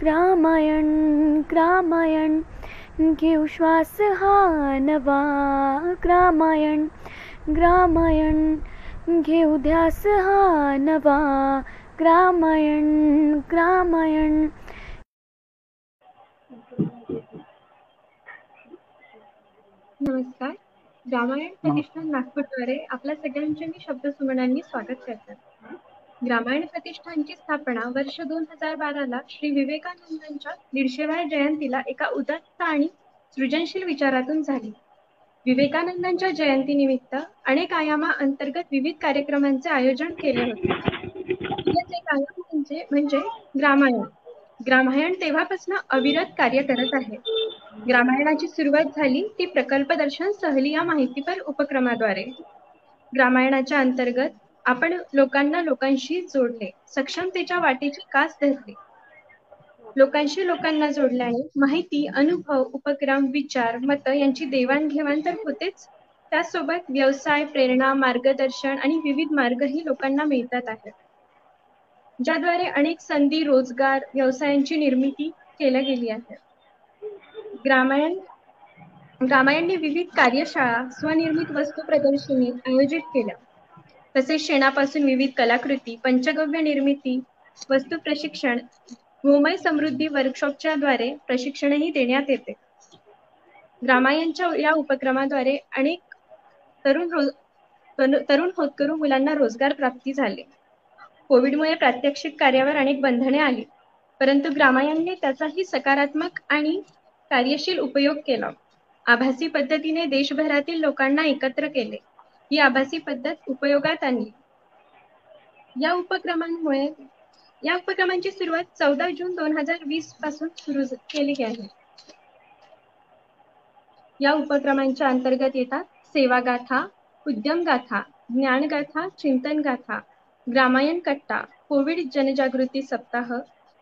ग्रामायण ग्रामायण घेऊ श्वास हा नवा. ग्रामायण ग्रामायण घेऊ ध्यास हा नवा. ग्रामायण ग्रामायण नमस्कार. ग्रामायण प्रतिष्ठान नागपूरद्वारे आपल्या सगळ्यांचे मी शब्दसुमनांनी स्वागत करतात ग्रामायण प्रतिष्ठानची स्थापना वर्ष दोन हजार बाराला श्री विवेकानंदांच्या दीडशेव्या जयंतीला एका उदात्त आणि सृजनशील विचारातून झाली. विवेकानंदांच्या जयंतीनिमित्त अनेक आयामा अंतर्गत विविध कार्यक्रमांचे आयोजन केले होते. म्हणजे म्हणजे ग्रामायण ग्रामायण तेव्हापासून अविरत कार्य करत आहे. ग्रामायणाची सुरुवात झाली ती प्रकल्प दर्शन सहली या माहितीपर उपक्रमाद्वारे. ग्रामायणाच्या अंतर्गत आपण लोकांना लोकांशी जोडले. सक्षमतेच्या वाटेची कास धरली. लोकांशी लोकांना जोडल्याने माहिती अनुभव उपक्रम विचार मत यांची देवाणघेवाण तर होतेच. त्याचसोबत व्यवसाय प्रेरणा मार्गदर्शन आणि विविध मार्गही लोकांना मिळतात आहेत. ज्याद्वारे अनेक संधी रोजगार व्यवसायांची निर्मिती केल्या गेली आहे ग्रामायण ग्रामायणने विविध कार्यशाळा स्वनिर्मित वस्तू प्रदर्शनी आयोजित केल्या. तसेच शेणापासून विविध कलाकृती पंचगव्य निर्मिती वस्तू प्रशिक्षण भूमय समृद्धी वर्कशॉपच्या द्वारे प्रशिक्षणही देण्यात येते. ग्रामायणच्या या उपक्रमाद्वारे अनेक तरुण हो, रोज तरुण होतकरू मुलांना रोजगार प्राप्ती झाले. कोविडमुळे प्रात्यक्षिक कार्यावर अनेक बंधने आली परंतु ग्रामायणने त्याचाही सकारात्मक आणि कार्यशील उपयोग केला. आभासी पद्धतीने देशभरातील लोकांना एकत्र केले. ही आभासी पद्धत उपयोगात आणली या उपक्रमांमुळे या उपक्रमांची सुरुवात चौदा जून दोन हजार वीसपासून सुरू केली आहे या उपक्रमांच्या अंतर्गत येतात सेवागाथा उद्यमगाथा ज्ञानगाथा चिंतन गाथा ग्रामायण कट्टा कोविड जनजागृती सप्ताह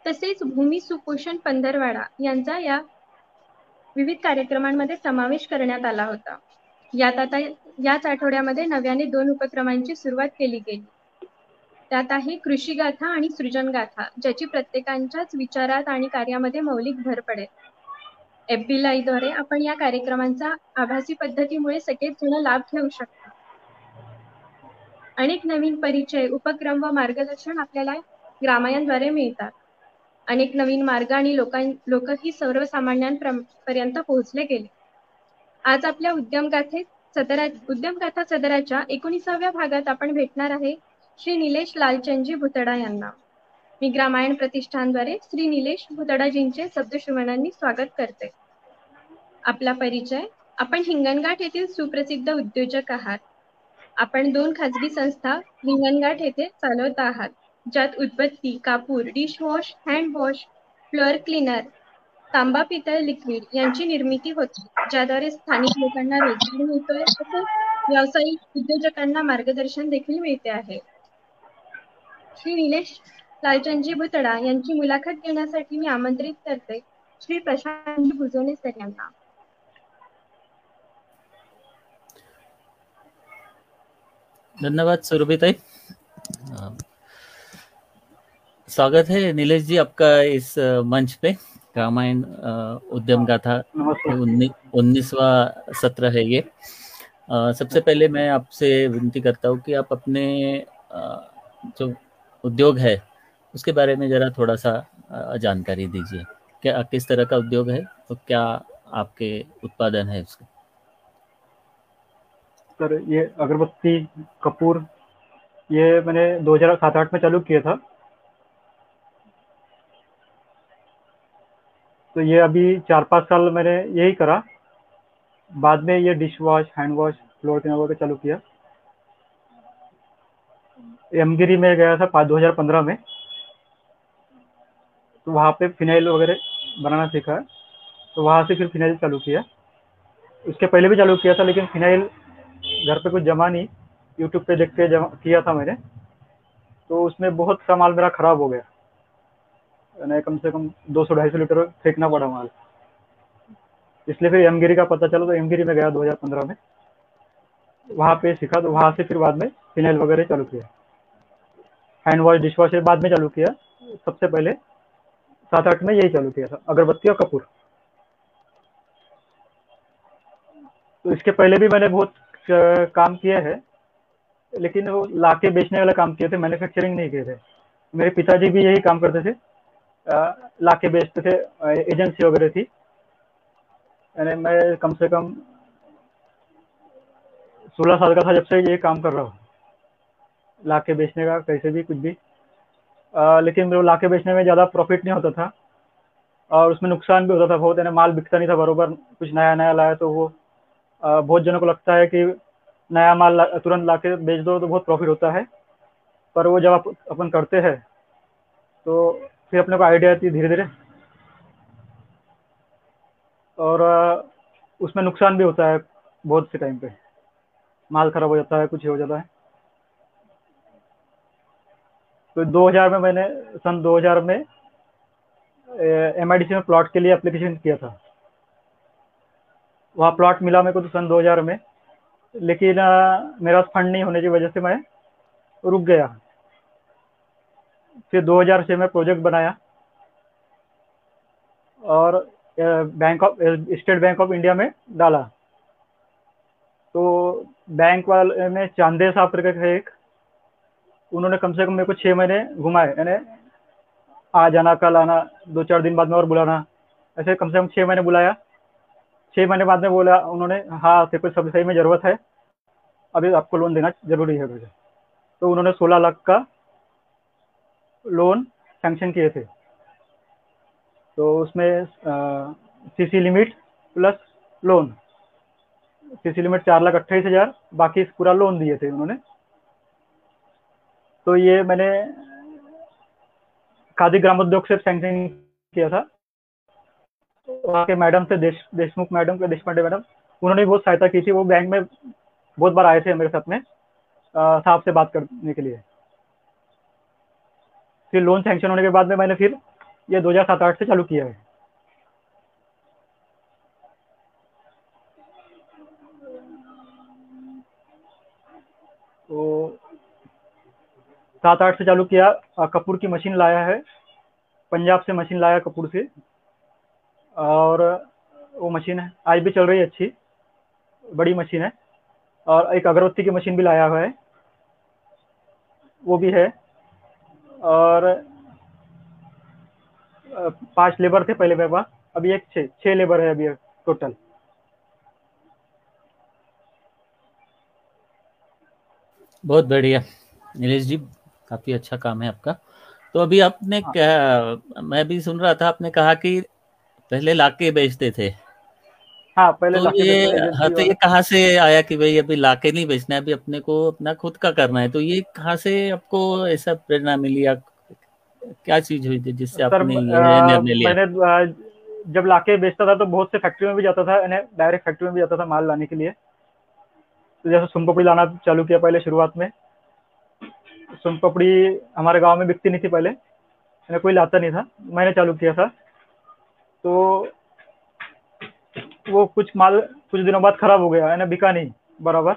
तसेच भूमी सुपोषण पंधरवाडा यांचा या विविध कार्यक्रमांमध्ये समावेश करण्यात आला होता. यात आता याच आठवड्यामध्ये नव्याने दोन उपक्रमांची सुरुवात केली गेली. त्यात आहे कृषी गाथा आणि सृजन गाथा ज्याची प्रत्येकांच्याच विचारात आणि कार्यामध्ये मौलिक भर पडेल. एफ बी द्वारे आपण या कार्यक्रमांचा आभासी पद्धतीमुळे सगळेच जण लाभ घेऊ शकता. अनेक नवीन परिचय उपक्रम व मार्गदर्शन आपल्याला ग्रामायणद्वारे मिळतात. अनेक नवीन मार्ग आणि लोकां लोकही सर्वसामान्यांपर्यंत पोहोचले गेले. आज आपल्या उद्यमगाथेत सदरा उद्यमगाथा सदराच्या एकोणीसाव्या भागात आपण भेटणार आहे श्री निलेश लालचंदजी भुतडा यांना. मी ग्रामायण प्रतिष्ठानद्वारे श्री निलेश भुतडाजींचे शब्दश्रवणांनी स्वागत करते. आपला परिचय आपण हिंगणघाट येथील सुप्रसिद्ध उद्योजक आहात. आपण दोन खाजगी संस्था हिंगणघाट येथे चालवत आहात ज्यात उदबत्ती कापूर डिशवॉश हँडवॉश फ्लोअर क्लीनर तांबा पितळ लिक्विड यांची निर्मिती होते, ज्याद्वारे स्थानिक लोकांना रोज़गार मिळतोय तसेच व्यावसायिक उद्योजकांना मार्गदर्शन देखील मिळते आहे. श्री निलेश लालचंदजी भुतडा यांची मुलाखत घेण्यासाठी मी आमंत्रित करते. श्री प्रशांत भुजोने सर यांना. धन्यवाद सुरभिताई. स्वागत है नीलेश जी आपका इस मंच पे. रामायण उद्यम गाथा उन्नीसवा सत्र है ये। सबसे पहले मैं आपसे विनती करता हूँ कि आप अपने जो उद्योग है उसके बारे में ज़रा थोड़ा सा जानकारी दीजिए। क्या किस तरह का उद्योग है और तो क्या आपके उत्पादन है उसके? सर ये अगरबत्ती कपूर ये मैंने 2007-8 में चालू किया था। तो ये अभी चार पाँच साल मैंने यही करा। बाद में ये dish wash hand wash floor cleaner वगैरह चालू किया। एमगिरी में गया था पाँच दो में। तो वहाँ पे फिनाइल वगैरह बनाना सीखा। तो वहाँ से फिर फिनाइल चालू किया। उसके पहले भी चालू किया था, लेकिन फिनाइल घर पे कुछ जमा नहीं। यूट्यूब पे देख के जमा किया था मैंने। तो उसमें बहुत सा माल मेरा ख़राब हो गया। यानी कम से कम दो सौ ढाई सौ लीटर फेंकना पड़ा माल इसलिए फिर एमगिरी का पता चला तो एमगिरी में गया 2015 में वहाँ पे सीखा तो वहाँ से फिर बाद में फिनाइल वगैरह चालू किया हैंड वॉश डिश वॉश बाद में चालू किया सबसे पहले सात आठ में यही चालू किया था अगरबत्ती और कपूर तो इसके पहले भी मैंने बहुत काम किया है लेकिन वो लाके बेचने वाला काम किए थे मैन्युफैक्चरिंग नहीं किए थे मेरे पिताजी भी यही काम करते थे लाके बेचते थे एजेंसी वगैरह थी। यानी मैं कम से कम सोलह साल का था जब से ये काम कर रहा हूँ। लाके बेचने का कैसे भी कुछ भी। आ, लेकिन मेरे लाके बेचने में ज़्यादा प्रॉफिट नहीं होता था। और उसमें नुकसान भी होता था बहुत यानी माल बिकता नहीं था बरोबर कुछ नया नया लाया तो वो आ, बहुत जनों को लगता है कि नया माल ला, तुरंत ला के बेच दो तो बहुत प्रॉफिट होता है। पर वो जब आप अपन करते हैं तो फिर अपने को आइडिया आती है धीरे धीरे। और उसमें नुकसान भी होता है बहुत से टाइम पे। माल खराब हो जाता है, कुछ हो जाता है। तो 2000 में मैंने, सन 2000 में एम आई में प्लॉट के लिए एप्लीकेशन किया था। वहाँ प्लॉट मिला मेरे को तो सन 2000 में। लेकिन मेरा फंड नहीं होने की वजह से मैं रुक गया। फिर 2000 से मैं प्रोजेक्ट बनाया। और bank of State Bank of India में डाला। तो बैंक वाले ने चांदे साहब करके थे एक। उन्होंने कम से कम मेरे को छः महीने घुमाए, यानी आ जाना, कल आना, दो चार दिन बाद में और बुलाना, ऐसे कम से कम छः महीने बुलाया। छः महीने बाद में बोला, उन्होंने हाँ तेरे को सब सही में ज़रूरत है। अभी आपको लोन देना ज़रूरी है मुझे। तो उन्होंने सोलह लाख का लोन सैंक्शन किए थे। तो उसमें CC limit plus loan CC limit चार लाख अट्ठाईस हज़ार, बाकी पूरा लोन दिए थे उन्होंने। तो ये मैंने खादी ग्रामोद्योग से सैंक्शन किया था। वहाँ के मैडम थे, देश, देशमुख मैडम के देशपांडे मैडम, उन्होंने बहुत सहायता की थी। वो बैंक में बहुत बार आए थे मेरे साथ में साहब से बात करने के लिए। फिर लोन सैंक्शन होने के बाद में मैंने फिर ये 2007-8 से चालू किया है। तो सात आठ से चालू किया कपूर की मशीन लाया है। पंजाब से मशीन लाया कपूर से। और वो मशीन है आज भी चल रही है अच्छी, बड़ी मशीन है। और एक अगरबत्ती की मशीन भी लाया हुआ है। वो भी है। और पाँच लेबर थे पहले मेरे पास अभी एक छः छः लेबर है अभी टोटल बहुत बढ़िया। नीलेश जी काफ़ी अच्छा काम है आपका। तो अभी आपने हाँ। क्या मैं भी सुन रहा था आपने कहा कि पहले लाके बेचते थे। हाँ पहले तो ये हाँ तो ये कहाँ से आया कि भाई अभी लाके नहीं बेचना है? अभी अपने को अपना खुद का करना है। तो ये कहाँ से आपको ऐसा प्रेरणा मिली? या क्या चीज़ हुई थी जिससे आपने निर्णय लिया? मैंने जब लाके बेचता था तो बहुत से फैक्ट्री में भी जाता था डायरेक्ट फैक्ट्री में भी जाता था माल लाने के लिए। तो जैसे सुमपपड़ी लाना चालू किया पहले शुरुआत में। सुमपपड़ी हमारे गाँव में बिकती नहीं थी पहले कोई लाता नहीं था। मैंने चालू किया था। तो वो कुछ माल कुछ दिनों बाद खराब हो गया है ना बिका नहीं बराबर।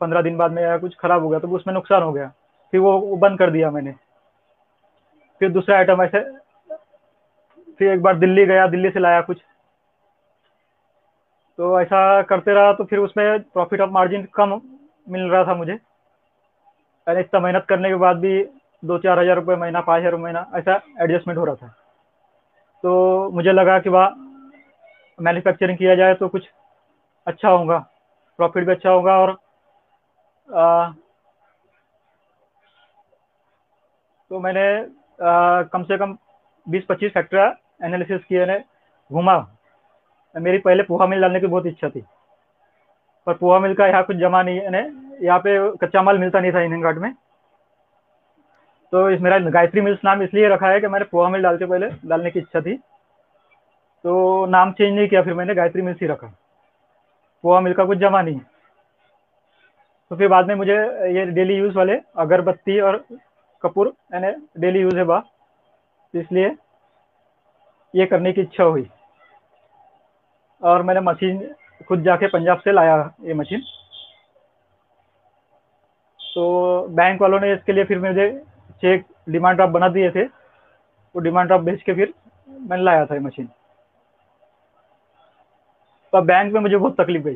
पंद्रह दिन बाद में या कुछ खराब हो गया तो उसमें नुकसान हो गया। फिर वो, वो बंद कर दिया मैंने। फिर दूसरा आइटम ऐसे फिर एक बार दिल्ली गया दिल्ली से लाया कुछ। तो ऐसा करते रहा तो फिर उसमें प्रॉफिट ऑफ़ मार्जिन कम मिल रहा था मुझे। यानी इतना मेहनत करने के बाद भी दो चार हज़ार रुपये महीना पाँच हज़ार महीना ऐसा एडजस्टमेंट हो रहा था। तो मुझे लगा कि वाह मैन्युफैक्चरिंग किया जाए तो कुछ अच्छा होगा प्रॉफिट भी अच्छा होगा और आ, तो मैंने आ, कम से कम 20-25 फैक्ट्री एनालिसिस किए ने घूमा। मेरी पहले पोहा मिल डालने की बहुत इच्छा थी पर पोहा मिल का यहाँ कुछ जमा नहीं है यहाँ पे कच्चा माल मिलता नहीं था इंडियन घाट में। तो इस मेरा गायत्री मिल्स नाम इसलिए रखा है कि मैंने पोहा मिल डाल के पहले डालने की इच्छा थी। तो नाम चेंज नहीं किया, फिर मैंने गायत्री मिल्स ही रखा। पोहा मिल का कुछ जमा नहीं। तो फिर बाद में मुझे ये डेली यूज़ वाले अगरबत्ती और कपूर यानी डेली यूज़ है बा। इसलिए ये करने की इच्छा हुई। और मैंने मशीन खुद जाके पंजाब से लाया ये मशीन तो बैंक वालों ने इसके लिए फिर मुझे चेक डिमांड ड्राफ्ट बना दिए थे। वो डिमांड ड्राफ्ट भेज के फिर मैंने लाया था ये मशीन तो बैंक में मुझे बहुत तकलीफ़ गई।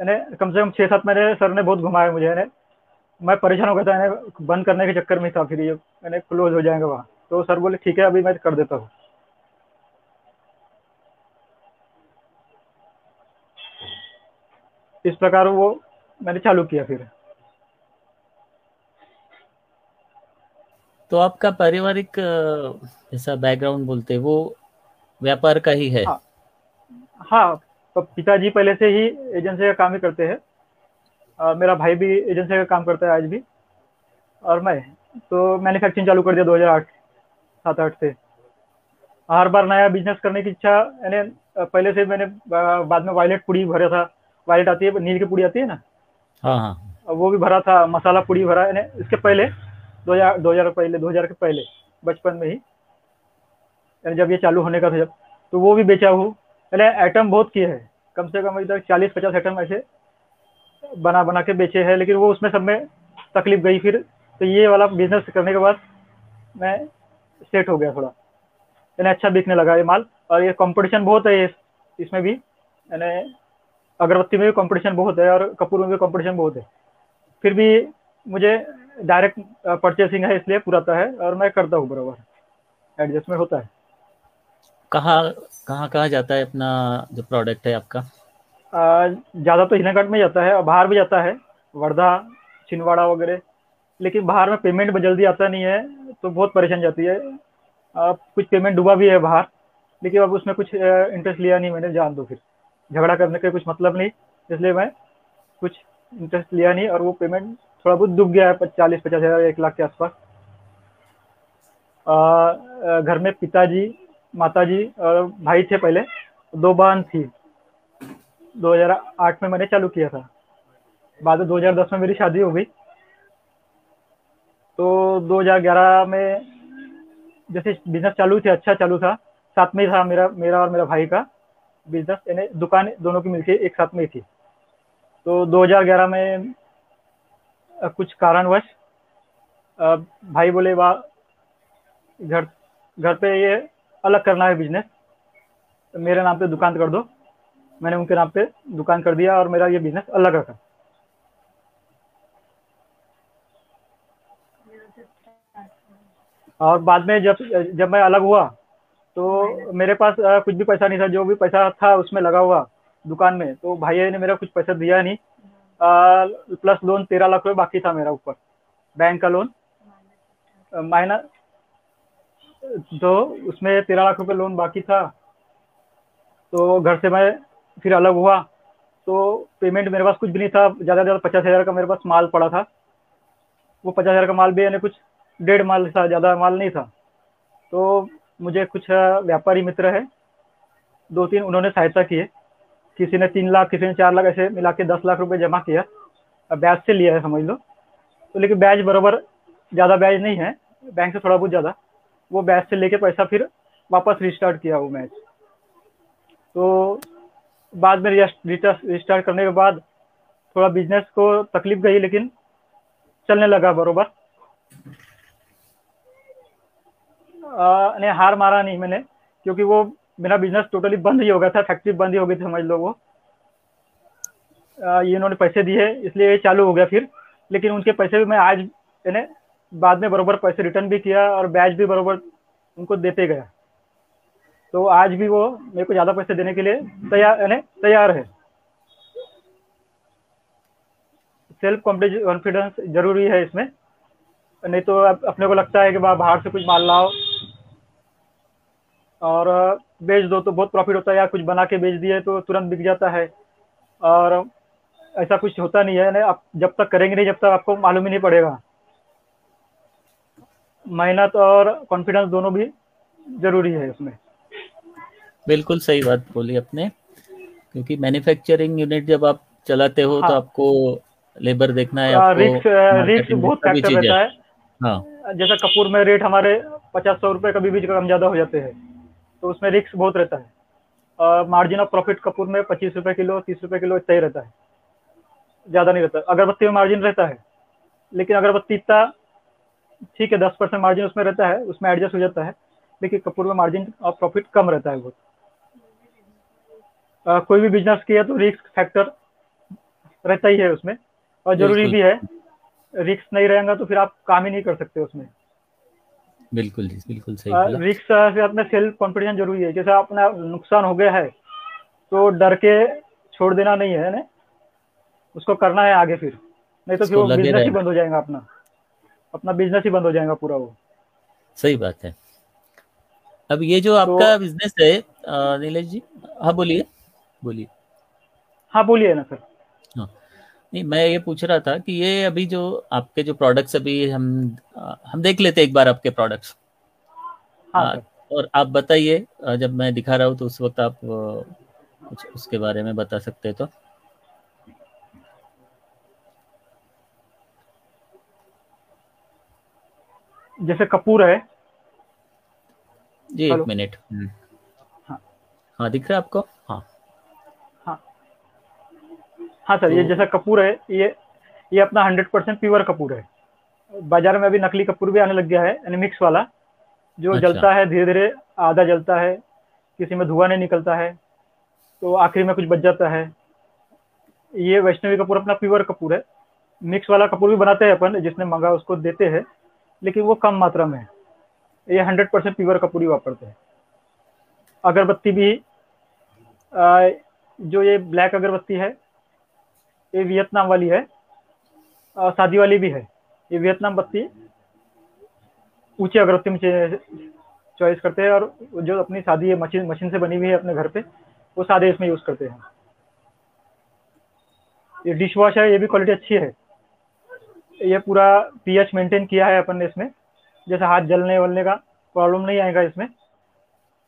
यानी कम से कम छः सात महीने सर ने बहुत घुमाया मुझे यानी मैं परेशान हो गया था यानी बंद करने के चक्कर में था फिर ये मैंने क्लोज हो जाएगा वहाँ। तो सर बोले ठीक है अभी मैं कर देता हूँ। इस प्रकार वो मैंने चालू किया फिर। तो आपका पारिवारिक जैसा बैकग्राउंड बोलते वो व्यापार का ही है। हाँ, हाँ तो पिताजी पहले से ही एजेंसी का काम ही करते हैं। मेरा भाई भी एजेंसी का काम करता है आज भी और मैं तो मैन्युफैक्चरिंग चालू कर दिया 2008 सात आठ से। हर बार नया बिज़नेस करने की इच्छा यानी पहले से मैंने बाद में वायलेट पूड़ी भरा था। वायलेट आती है नील की पूड़ी आती है ना? हाँ हाँ। वो भी भरा था मसाला पूड़ी भरा यानी इसके पहले दो हज़ार दो हज़ार पहले दो हज़ार के पहले बचपन में ही यानी जब ये चालू होने का था जब तो वो भी बेचा हूँ। यानी आइटम बहुत किए हैं। कम से कम इधर चालीस, पचास आइटम ऐसे बना बना के बेचे हैं, लेकिन वो उसमें सब में तकलीफ़ गई फिर। तो ये वाला बिज़नेस करने के बाद मैं सेट हो गया थोड़ा। यानी अच्छा बिकने लगा ये माल, और ये कंपटीशन बहुत है इसमें भी। यानी अगरबत्ती में भी कंपटीशन बहुत है, और कपूर में भी कंपटीशन बहुत है। फिर भी मुझे डायरेक्ट परचेसिंग है इसलिए पुराता है, और मैं करता हूँ बराबर। एडजस्टमेंट होता है। कहाँ कहाँ कहाँ जाता है अपना जो प्रोडक्ट है आपका? ज़्यादा तो हिनाघाट में जाता है और बाहर भी जाता है वर्धा छिंदवाड़ा वगैरह। लेकिन बाहर में पेमेंट जल्दी आता नहीं है तो बहुत परेशान जाती है। आ, कुछ पेमेंट डूबा भी है बाहर लेकिन अब उसमें कुछ इंटरेस्ट लिया नहीं मैंने जान दो फिर। झगड़ा करने का कुछ मतलब नहीं इसलिए मैं कुछ इंटरेस्ट लिया नहीं और वो पेमेंट थोड़ा बहुत डूब गया है चालीस पचास हज़ार एक लाख के आसपास। घर में पिताजी माताजी और भाई थे पहले, दो बहन थी। 2008 में मैंने चालू किया था। बाद में 2010 में मेरी शादी हो गई। तो 2011 में जैसे बिज़नेस चालू थे अच्छा चालू था। साथ में ही था मेरा मेरा और मेरा भाई का बिज़नेस यानी दुकान दोनों की मिलके एक साथ में ही थी। तो 2011 में कुछ कारणवश भाई बोले, वाह, घर घर पे ये अलग करना है बिज़नेस तो मेरे नाम पे दुकान कर दो। मैंने उनके नाम पे दुकान कर दिया और मेरा ये बिज़नेस अलग रखा। और बाद में जब जब मैं अलग हुआ तो मेरे पास कुछ भी पैसा नहीं था। जो भी पैसा था उसमें लगा हुआ दुकान में। तो भाई ने मेरा कुछ पैसा दिया नहीं। आ, प्लस लोन तेरह लाख रुपए बाकी था मेरा ऊपर। बैंक का लोन माइनस तो उसमें तेरह लाख रुपए लोन बाकी था। तो घर से मैं फिर अलग हुआ। तो पेमेंट मेरे पास कुछ भी नहीं था। ज़्यादा ज़्यादा पचास हज़ार का मेरे पास माल पड़ा था। वो पचास हज़ार का माल भी यानी कुछ डेढ़ माल था, ज़्यादा माल नहीं था। तो मुझे कुछ व्यापारी मित्र है। दो तीन उन्होंने सहायता की है। किसी ने तीन लाख, किसी ने चार लाख, ऐसे मिला के दस लाख रुपए जमा किया। ब्याज से लिया है, समझ लो। तो लेकिन ब्याज बराबर ज़्यादा ब्याज नहीं है। बैंक से थोड़ा बहुत ज़्यादा। वो बैच से लेके पैसा फिर वापस रिस्टार्ट किया वो मैच तो बाद में रिस्टार्ट करने के बाद थोड़ा बिज़नेस को तकलीफ़ गई, लेकिन चलने लगा बरोबर। ने हार मारा नहीं मैंने, क्योंकि वो मेरा बिज़नेस टोटली बंद ही हो गया था फैक्ट्री बंद ही हो गई थी समझ लो वो ये इन्होंने पैसे दिए, इसलिए ये चालू हो गया फिर। लेकिन उनके पैसे भी मैं आज बाद में बरोबर पैसे रिटर्न भी किया और ब्याज भी बरोबर उनको देते गया। तो आज भी वो मेरे को ज़्यादा पैसे देने के लिए तैयार, यानी तैयार है। सेल्फ कॉन्फिडेंस ज़रूरी है इसमें। नहीं तो अपने को लगता है कि बाहर से कुछ माल लाओ और बेच दो तो बहुत प्रॉफिट होता है या कुछ बना के बेच दिए तो तुरंत बिक जाता है। और ऐसा कुछ होता नहीं है ना आप जब तक करेंगे नहीं, जब तक आपको मालूम ही नहीं पड़ेगा। मेहनत और कॉन्फिडेंस दोनों भी ज़रूरी है उसमें। बिल्कुल सही बात बोली आपने क्योंकि मैन्युफैक्चरिंग यूनिट जब आप चलाते हो तो हाँ, तो आपको लेबर देखना है आपको रिक्स रिक्स बहुत फैक्टर रहता है। हाँ। जैसा कपूर में रेट हमारे पचास सौ रुपए कभी भी कम ज़्यादा हो जाते हैं तो उसमें रिक्स बहुत रहता है। और मार्जिन ऑफ़ प्रॉफिट कपूर में पच्चीस रुपए किलो तीस रुपए किलो इतना ही रहता है। ज़्यादा नहीं रहता। अगरबत्ती में मार्जिन रहता है लेकिन अगरबत्ती इतना ठीक है दस परसेंट मार्जिन उसमें रहता है उसमें एडजस्ट हो जाता है। लेकिन कपूर में मार्जिन और प्रॉफिट कम रहता है बहुत। कोई भी बिज़नेस किया तो रिस्क फैक्टर रहता ही है उसमें। और ज़रूरी भी है रिस्क नहीं रहेगा तो फिर आप काम ही नहीं कर सकते उसमें। बिल्कुल जी बिल्कुल सही रिस्क से अपना सेल्फ कॉन्फिडेंस ज़रूरी है। जैसे अपना नुकसान हो गया है तो डर के छोड़ देना नहीं है ना? उसको करना है आगे फिर। नहीं तो फिर वो बिज़नेस ही बंद हो जाएगा अपना। अपना बिज़नेस ही बंद हो जाएगा पूरा वो। सही बात है। अब ये जो आपका तो, बिज़नेस है नीलेश जी हाँ बोलिए। बोलिए। हाँ बोलिए ना सर। हाँ। नहीं मैं ये पूछ रहा था कि ये अभी जो आपके जो प्रोडक्ट्स अभी हम हम देख लेते एक बार आपके प्रोडक्ट्स हाँ आ, और आप बताइए जब मैं दिखा रहा हूँ तो उस वक्त आप कुछ उसके बारे में बता सकते हैं तो। जैसे कपूर है। जी एक मिनट। हम्म। हाँ। हाँ दिख रहा है आपको? हाँ। हाँ। हाँ सर तो, ये जैसा कपूर है ये ये अपना हंड्रेड परसेंट प्योर कपूर है। बाज़ार में अभी नकली कपूर भी आने लग गया है यानी मिक्स वाला। जो अच्छा। जलता है धीरे धीरे आधा जलता है किसी में धुआँ नहीं निकलता है तो आखिरी में कुछ बच जाता है। ये वैष्णवी कपूर अपना प्योर कपूर है। मिक्स वाला कपूर भी बनाते हैं अपन जिसने मंगा उसको देते हैं। लेकिन वो कम मात्रा में है। ये हंड्रेड परसेंट प्योर कपूर वापरते हैं। अगरबत्ती भी आ, जो ये ब्लैक अगरबत्ती है ये वियतनाम वाली है और शादी वाली भी है। ये वियतनाम बत्ती ऊँची अगरबत्ती में चॉइस करते हैं और जो अपनी शादी है मशीन मशीन से बनी हुई है अपने घर पे वो सादे इसमें यूज़ करते हैं। ये डिश वॉश है ये भी क्वालिटी अच्छी है। ये पूरा पीएच मेंटेन किया है अपन ने इसमें। जैसे हाथ जलने वलने का प्रॉब्लम नहीं आएगा इसमें।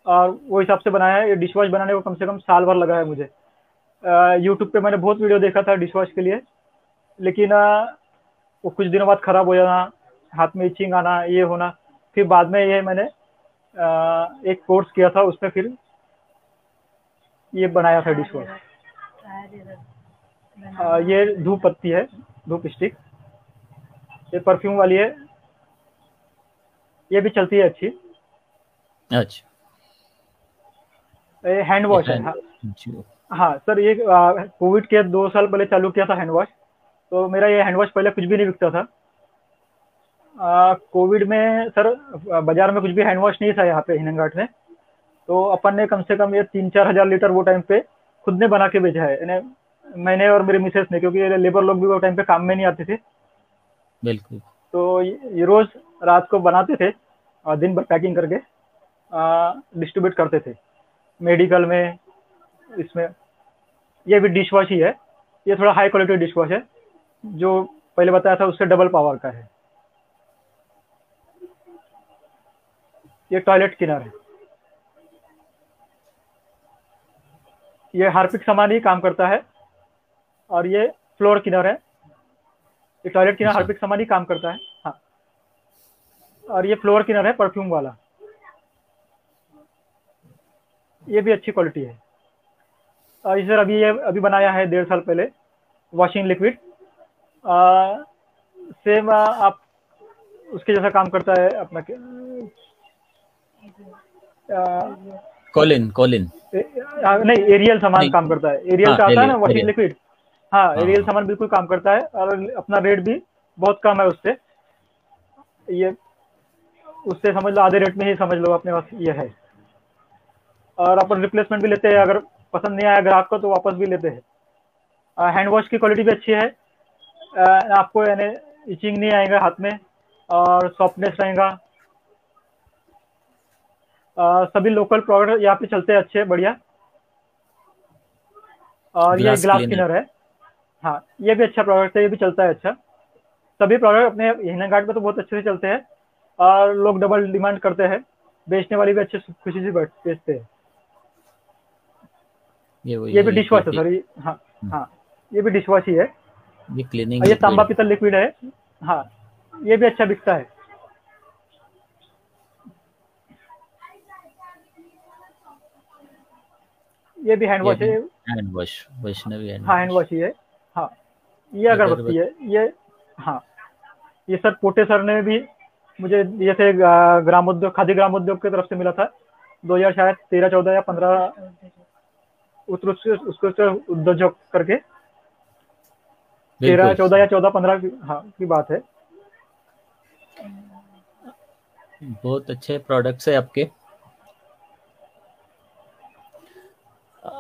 और वो हिसाब से बनाया है। ये डिश वॉश बनाने को कम से कम साल भर लगा है मुझे। यूट्यूब पे मैंने बहुत वीडियो देखा था डिश वॉश के लिए। लेकिन आ, वो कुछ दिनों बाद ख़राब हो जाना हाथ में इचिंग आना ये होना। फिर बाद में ये मैंने आ, एक कोर्स किया था उसमें फिर ये बनाया था डिश वॉश ये धूप पत्ती है धूप स्टिक ये परफ्यूम वाली है। ये भी चलती है अच्छी। अच्छा। ये हैंड वॉश है हाँ, हाँ सर ये कोविड के दो साल पहले चालू किया था हैंड वॉश तो मेरा ये हैंड वॉश पहले कुछ भी नहीं बिकता था। कोविड में सर बाज़ार में कुछ भी हैंड वॉश नहीं था यहाँ पे हिनघाट में। तो अपन ने कम से कम ये तीन चार हज़ार लीटर वो टाइम पे खुद ने बना के भेजा है। मैंने और मेरे मिसेस ने क्योंकि लेबर लोग भी वो टाइम पे काम में नहीं आते थे। बिल्कुल। तो ये रोज रात को बनाते थे, और दिन भर पैकिंग करके डिस्ट्रीब्यूट करते थे। मेडिकल में, इसमें, ये भी डिश वॉश ही है। ये थोड़ा हाई क्वालिटी डिश वॉश है, जो पहले बताया था उससे डबल पावर का है। ये टॉयलेट किनर है। ये हार्पिक सामान ही काम करता है, और ये फ्लोर किनर है। ये टॉयलेट किनर हार्पिक सामान ही काम करता है। हाँ। और ये फ्लोर किनर है परफ्यूम वाला। ये भी अच्छी क्वालिटी है। और सर अभी ये अभी बनाया है डेढ़ साल पहले वॉशिंग लिक्विड सेम आप उसके जैसा काम करता है अपना कॉलिन कॉलिन नहीं एरियल सामान काम करता है। एरियल हाँ, का आता है ना वॉशिंग लिक्विड हाँ एरियल हाँ। सामान बिल्कुल काम करता है और अपना रेट भी बहुत कम है उससे। ये उससे समझ लो आधे रेट में ही समझ लो अपने पास ये है। और अपन रिप्लेसमेंट भी लेते हैं अगर पसंद नहीं आया ग्राहक को तो वापस भी लेते हैं। हैंड वॉश की क्वालिटी भी अच्छी है। आ, आपको यानी इचिंग नहीं आएगा हाथ में और सॉफ्टनेस रहेगा। सभी लोकल प्रोडक्ट यहाँ पे चलते हैं अच्छे बढ़िया। और ये ग्लास क्लीनर है। हाँ ये भी अच्छा प्रोडक्ट है ये भी चलता है अच्छा। सभी प्रोडक्ट अपने हिना घाट में तो बहुत अच्छे से चलते हैं और लोग डबल डिमांड करते हैं। बेचने वाली भी अच्छे खुशी से बेचते हैं। ये, ये, ये भी डिश वॉश है सर हाँ हम्म। हाँ ये भी डिश वॉश ही है। ये क्लीनिंग ये तांबा पीतल लिक्विड है। हाँ ये भी अच्छा बिकता है। ये भी हैंड वॉश है। हैंड वॉश वैष्णवी हैंड हाँ हैंड वॉश ही है हाँ। ये अगरबत्ती है ये हाँ। ये सर पोटे सर ने भी मुझे जैसे ग्राम उद्योग खादी ग्राम उद्योग की तरफ़ से मिला था। दो हज़ार शायद तेरह चौदह या पंद्रह उत्कृष्ट उद्योग करके। तेरह चौदह या चौदह पंद्रह की, हाँ की बात है। बहुत अच्छे प्रोडक्ट्स है आपके।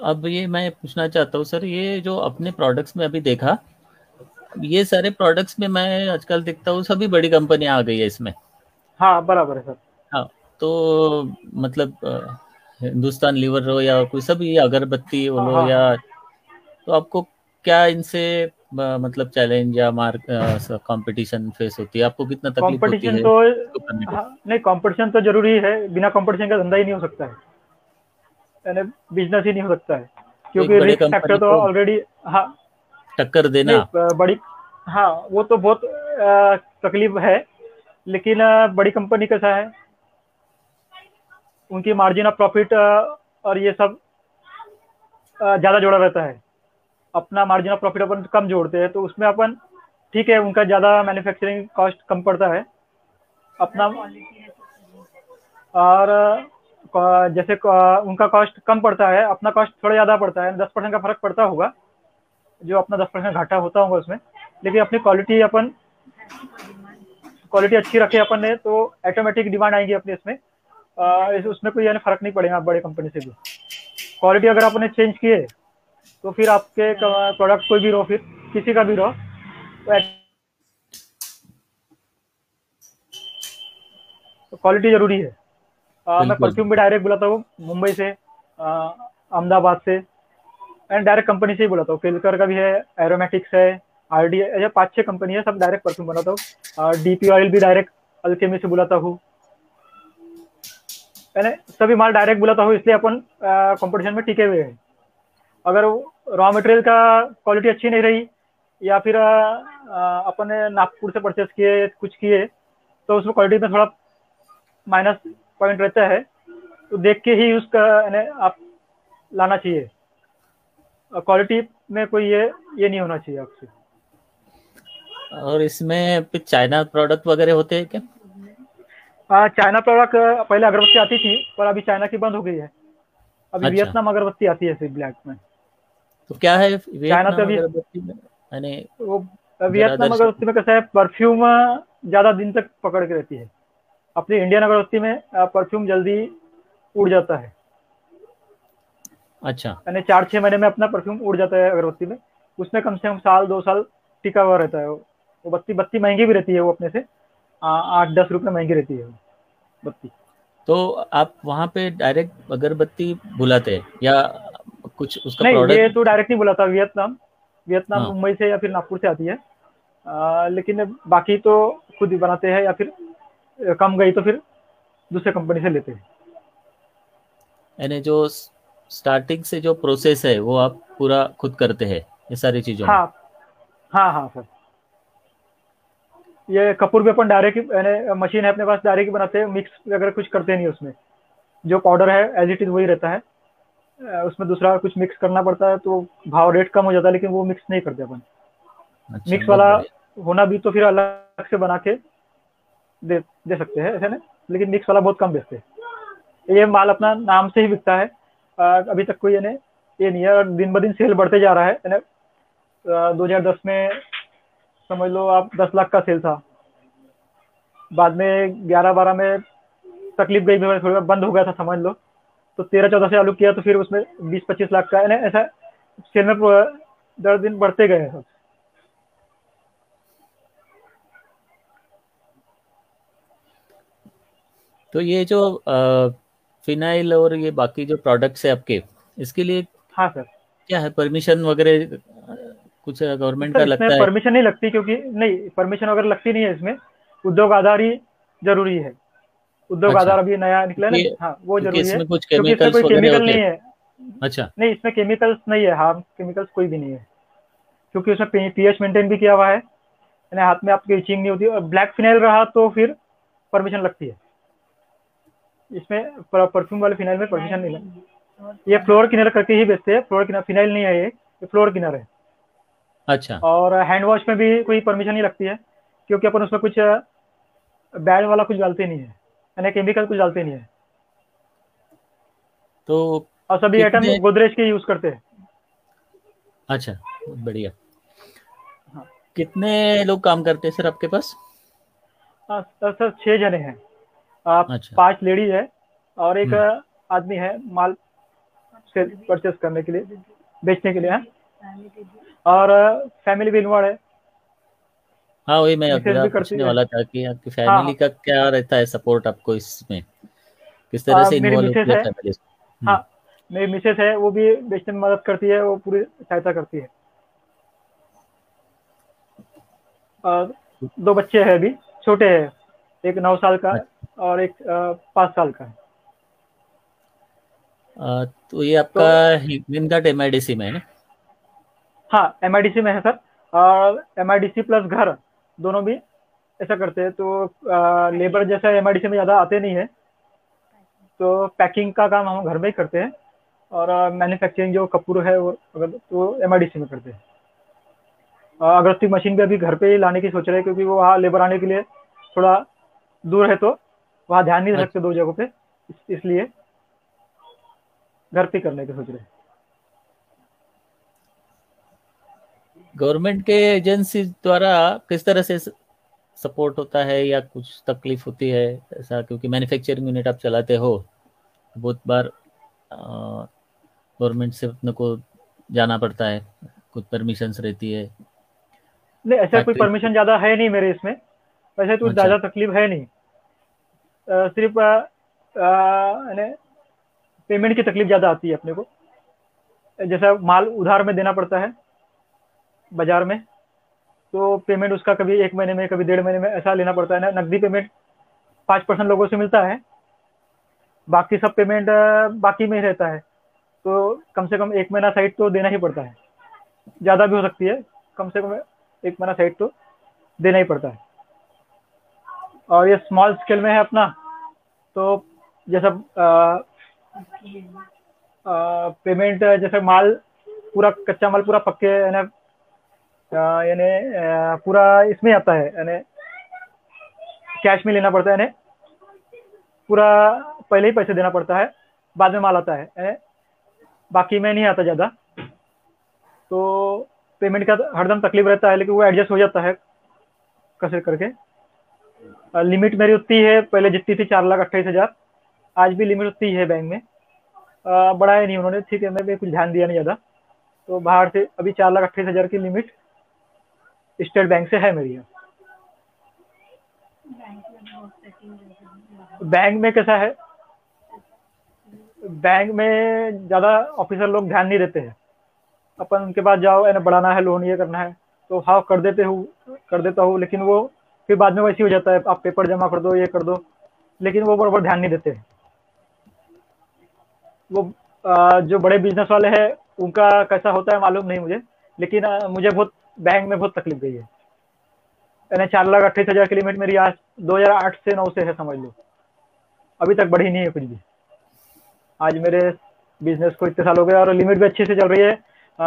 अब ये मैं पूछना चाहता हूँ सर ये जो अपने प्रोडक्ट्स में अभी देखा ये सारे प्रोडक्ट्स में मैं आजकल देखता हूँ सभी बड़ी कंपनियाँ आ गई है इसमें। हाँ बराबर है सर। हाँ तो मतलब हिंदुस्तान लीवर हो या कोई सभी अगरबत्ती हो हाँ, या। तो आपको क्या इनसे मतलब चैलेंज या मार्क कंपटीशन फेस होती है? आपको कितना तकलीफ़ होती है तो हाँ, नहीं कंपटीशन तो ज़रूरी है। बिना कंपटीशन का धंधा ही नहीं हो सकता है। यानी बिज़नेस ही नहीं हो सकता है। क्योंकि रिस्क फैक्टर तो ऑलरेडी हाँ टक्कर देना। बड़ी हाँ वो तो बहुत तकलीफ़ है, लेकिन बड़ी कंपनी कैसा है। उनकी मार्जिन ऑफ़ प्रॉफिट और ये सब ज़्यादा जोड़ा रहता है। अपना मार्जिन ऑफ़ प्रॉफिट अपन कम जोड़ते हैं तो उसमें अपन, ठीक है, उनका ज़्यादा मैन्युफैक्चरिंग कॉस्ट कम पड़ता है। अपना और जैसे उनका कॉस्ट कम पड़ता है, अपना कॉस्ट थोड़ा ज़्यादा पड़ता है, दस परसेंट का फ़र्क पड़ता होगा। जो अपना दस परसेंट घाटा होता होगा उसमें लेकिन अपनी क्वालिटी अपन क्वालिटी अच्छी रखे अपन ने तो ऑटोमेटिक डिमांड आएगी अपने इसमें। आ, इस, उसमें कोई यानी फ़र्क नहीं पड़ेगा बड़े कंपनी से भी। क्वालिटी अगर आपने चेंज किए तो फिर आपके प्रोडक्ट कोई भी रहो फिर किसी का भी रहो तो क्वालिटी ज़रूरी है। आ, मैं परफ्यूम भी डायरेक्ट बुलाता हूँ मुंबई से अहमदाबाद से एंड डायरेक्ट कंपनी से ही बुलाता हूँ फिल्कर का भी है एरोमेटिक्स है आर डी ऐसे पाँच छः कंपनी है, सब डायरेक्ट परफ्यूम बनाता हूँ। डी पी ऑयल भी डायरेक्ट अल्केमी से बुलाता हूँ। मैंने सभी माल डायरेक्ट बुलाता हूँ, इसलिए अपन कंपटीशन में टिके हुए हैं। अगर रॉ मटेरियल का क्वालिटी अच्छी नहीं रही, या फिर अपन ने नागपुर से परचेस किए, कुछ किए तो उसमें क्वालिटी में थोड़ा माइनस पॉइंट रहता है। तो देख के ही उसका आप लाना चाहिए। क्वालिटी में कोई ये ये नहीं होना चाहिए आपसे। और इसमें चाइना प्रोडक्ट वगैरह होते हैं क्या? चाइना प्रोडक्ट पहले अगरबत्ती आती थी पर अभी चाइना की बंद हो गई है। अभी अच्छा। वियतनाम अगरबत्ती आती है ब्लैक में। तो क्या है चाइना तो अभी वो वियतनाम अगरबत्ती में कैसा है परफ्यूम ज़्यादा दिन तक पकड़ के रहती है। अपनी इंडियन अगरबत्ती में परफ्यूम जल्दी उड़ जाता है। अच्छा। यानी चार छह महीने में अपना परफ्यूम उड़ जाता है अगरबत्ती में। उसमें कम से कम साल दो साल टिका हुआ रहता है वो। बत्ती बत्ती महँगी भी रहती है वो अपने से। आठ दस रुपए महँगी रहती है वो बत्ती। तो आप वहाँ पे डायरेक्ट अगरबत्ती बुलाते हैं या कुछ उसका नहीं ये तो डायरेक्ट नहीं बुलाता वियतनाम। वियतनाम हाँ। मुंबई से या फिर नागपुर से आती है। आ, लेकिन बाकी तो खुद ही बनाते हैं या फिर कम गई तो फिर दूसरे कंपनी से लेते हैं। यानी जो स्टार्टिंग से जो प्रोसेस है वो आप पूरा खुद करते हैं ये सारी चीज़ों हाँ हाँ हाँ सर। ये कपूर भी अपन डायरेक्ट मशीन है अपने पास डायरेक्ट बनाते हैं मिक्स वगैरह कुछ करते नहीं उसमें। जो पाउडर है एज इट इज़ वही रहता है। उसमें दूसरा कुछ मिक्स करना पड़ता है तो भाव रेट कम हो जाता है लेकिन वो मिक्स नहीं करते अपन। अच्छा, मिक्स वाला होना भी तो फिर अलग से बना के दे दे सकते हैं ऐसे ना लेकिन मिक्स वाला बहुत कम बेचते हैं। ये माल अपना नाम से ही बिकता है। अभी तक कोई ये नहीं है, और दिन ब दिन सेल बढ़ते जा रहा है। दो हज़ार दस में समझ लो आप दस लाख का सेल था। बाद में ग्यारह बारह में तकलीफ़ गई थोड़ी बंद हो गया था, समझ लो। तो तेरह चौदह से चालू किया तो फिर उसमें बीस पच्चीस लाख का, यानी ऐसा सेल में दर दिन बढ़ते गए सब। तो ये जो फिनाइल और ये बाकी जो प्रोडक्ट्स है आपके इसके लिए हाँ सर क्या है? परमिशन वगैरह कुछ गवर्नमेंट का लगता है? परमिशन नहीं लगती क्योंकि नहीं परमिशन वगैरह लगती नहीं है इसमें। उद्योग आधार ही ज़रूरी है। उद्योग अच्छा। आधार अभी नया निकला ना? हाँ वो ज़रूरी है। इसमें कुछ केमिकल्स कोई केमिकल नहीं है। अच्छा। नहीं इसमें केमिकल्स नहीं है। हार्म केमिकल्स कोई भी नहीं है। क्योंकि उसमें पीएच मेंटेन भी किया हुआ है। यानी हाथ में आपकी इचिंग नहीं होती। और ब्लैक फिनाइल रहा तो फिर परमिशन लगती है। इसमें परफ्यूम वाले फिनाइल में परमिशन नहीं लगती ये फ्लोर किनर करके ही बेचते हैं। फ्लोर किनर फिनाइल नहीं है ये। फ्लोर किनर है। अच्छा। और हैंड वॉश में भी कोई परमिशन नहीं लगती है क्योंकि अपन उसमें कुछ बैड वाला कुछ डालते नहीं है। यानी केमिकल कुछ डालते नहीं है। तो और सभी आइटम गोदरेज के यूज़ करते हैं। अच्छा बढ़िया। हाँ। कितने लोग काम करते हैं सर आपके पास? हाँ, सर छह जने हैं। अच्छा। पाँच लेडीज़ है और एक हम्म। आदमी है माल से परचेस करने के लिए बेचने के लिए है। और फैमिली भी इन्वॉल्व है। हाँ वही मैं पूछने वाला था कि आपकी फैमिली हाँ, का क्या रहता है सपोर्ट आपको इसमें? किस तरह से इन्वॉल्व होती है फैमिली हाँ मेरी मिसेस है वो भी बेचने में मदद करती है वो पूरी सहायता करती है। और दो बच्चे हैं अभी छोटे हैं एक नौ साल का अच्छा। और एक पाँच साल का है। तो ये आपका तो, एम में है ना? हाँ एम में है सर। और एम प्लस घर दोनों भी ऐसा करते हैं तो आ, लेबर जैसा एम में ज़्यादा आते नहीं है। तो पैकिंग का काम हम घर में ही करते हैं और मैन्युफैक्चरिंग जो कपूर है वो अगर तो एम में करते हैं। अगरस्ती मशीन भी अभी घर पे ही लाने की सोच रहे हैं क्योंकि वो वहाँ लेबर आने के लिए थोड़ा दूर है तो। वहाँ ध्यान नहीं रखते अच्छा। दो जगहों पे इसलिए घर पे करने की सोच रहे हैं। गवर्नमेंट के एजेंसी द्वारा किस तरह से सपोर्ट होता है या कुछ तकलीफ़ होती है ऐसा? क्योंकि मैन्युफैक्चरिंग यूनिट आप चलाते हो बहुत बार गवर्नमेंट से अपने को जाना पड़ता है कुछ परमिशन रहती है। नहीं ऐसा कोई परमिशन ज़्यादा है नहीं मेरे इसमें। वैसे तो अच्छा। ज़्यादा तकलीफ़ है नहीं। सिर्फ़ पेमेंट की तकलीफ़ ज़्यादा आती है अपने को। जैसा माल उधार में देना पड़ता है, बाज़ार में तो पेमेंट उसका कभी एक महीने में, कभी डेढ़ महीने में ऐसा लेना पड़ता है ना, नकदी पेमेंट पाँच परसेंट लोगों से मिलता है। बाकी सब पेमेंट बाकी में ही रहता है। तो कम से कम एक महीना साइड तो देना ही पड़ता है। ज़्यादा भी हो सकती है, कम से कम एक महीना साइड तो देना ही पड़ता है। और ये स्मॉल स्केल में है अपना। तो जैसा पेमेंट जैसे माल पूरा कच्चा माल पूरा पक्के, यानी पूरा इसमें आता है, यानी कैश में लेना पड़ता है, यानी पूरा पहले ही पैसे देना पड़ता है, बाद में माल आता है बाकी में नहीं आता ज़्यादा। तो पेमेंट का हरदम तकलीफ़ रहता है, लेकिन वो एडजस्ट हो जाता है कैसे करके। लिमिट मेरी उतनी है, पहले जितनी थी चार लाख अट्ठाईस हज़ार। आज भी लिमिट उतनी है बैंक में। बढ़ाया नहीं उन्होंने, ठीक है, मैं भी कुछ ध्यान दिया नहीं ज़्यादा। तो बाहर से अभी चार लाख अट्ठाईस हज़ार की लिमिट स्टेट बैंक से है मेरी बैंक में कैसा है? बैंक में ज़्यादा ऑफिसर लोग ध्यान नहीं देते हैं। अपन उनके पास जाओ ना बढ़ाना है लोन ये करना है। तो हाँ कर देते हो, कर देता हूँ, लेकिन वो फिर बाद में वैसे हो जाता है आप पेपर जमा कर दो ये कर दो। लेकिन वो बराबर ध्यान नहीं देते। वो आ, जो बड़े बिज़नेस वाले हैं उनका कैसा होता है मालूम नहीं मुझे। लेकिन आ, मुझे बहुत बैंक में बहुत तकलीफ़ गई है। यानी चार लाख अट्ठाईस हज़ार की लिमिट मेरी आज दो हज़ार आठ से नौ से है समझ लो। अभी तक बढ़ी नहीं है कुछ भी। आज मेरे बिज़नेस को इतने साल हो गए और लिमिट भी अच्छे से चल रही है।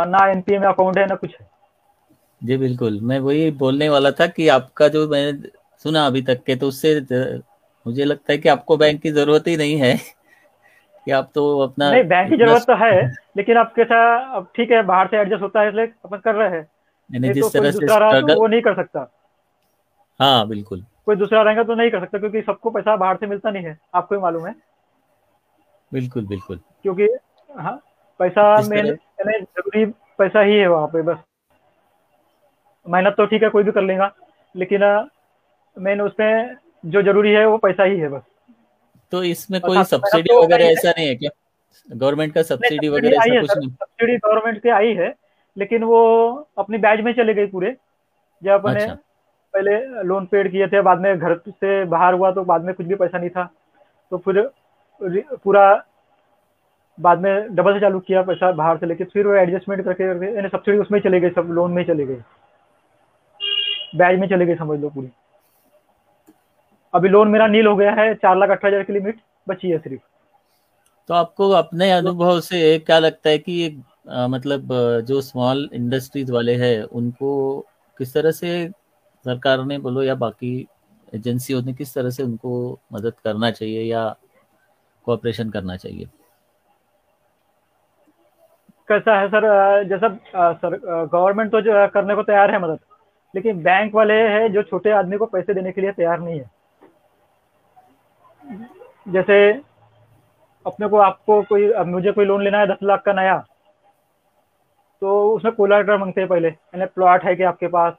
ना एनपीए में अकाउंट है ना कुछ है। जी बिल्कुल। मैं वही बोलने वाला था कि आपका जो मैंने सुना अभी तक के तो उससे मुझे लगता है कि आपको बैंक की ज़रूरत ही नहीं है। कि आप तो अपना नहीं बैंक की ज़रूरत तो है लेकिन आप कैसा अब ठीक है बाहर से एडजस्ट होता है इसलिए अपन कर रहे हैं। जिस तो तरह से तो वो नहीं कर सकता। हाँ बिल्कुल। कोई दूसरा रहेगा तो नहीं कर सकता क्योंकि सबको पैसा बाहर से मिलता नहीं है आपको ही मालूम है। बिल्कुल बिल्कुल। क्योंकि हाँ पैसा मेन ज़रूरी पैसा ही है वहाँ पे बस। मेहनत तो ठीक है कोई भी कर लेगा लेकिन मेन उसमें जो ज़रूरी है वो पैसा ही है बस। तो इसमें कोई सब्सिडी तो वगैरह ऐसा नहीं है क्या? गवर्नमेंट का सब्सिडी वगैरह ऐसा कुछ नहीं? सब्सिडी गवर्नमेंट की आई है लेकिन वो अपनी बैच में चले गई पूरे। जब अपने अच्छा। पहले लोन पेड किए थे बाद में घर से बाहर हुआ तो बाद में कुछ भी पैसा नहीं था। तो फिर पूरा बाद में डबल से चालू किया पैसा बाहर से लेके फिर वो एडजस्टमेंट करके सब्सिडी उसमें चले गई सब लोन में चले गए। ब्याज में चले गए समझ लो पूरी। अभी लोन मेरा नील हो गया है चार लाख अठारह हज़ार की लिमिट बची है सिर्फ़। तो आपको अपने अनुभव से क्या लगता है कि आ, मतलब जो स्मॉल इंडस्ट्रीज़ वाले हैं उनको किस तरह से सरकार ने बोलो या बाकी एजेंसियों ने किस तरह से उनको मदद करना चाहिए या कोऑपरेशन करना चाहिए? कैसा है सर? जैसा सर गवर्नमेंट तो करने को तैयार है मदद। लेकिन बैंक वाले हैं जो छोटे आदमी को पैसे देने के लिए तैयार नहीं है। जैसे अपने को आपको कोई अब मुझे कोई लोन लेना है दस लाख का नया तो उसमें कोलाटर मांगते हैं पहले यानी प्लॉट है क्या आपके पास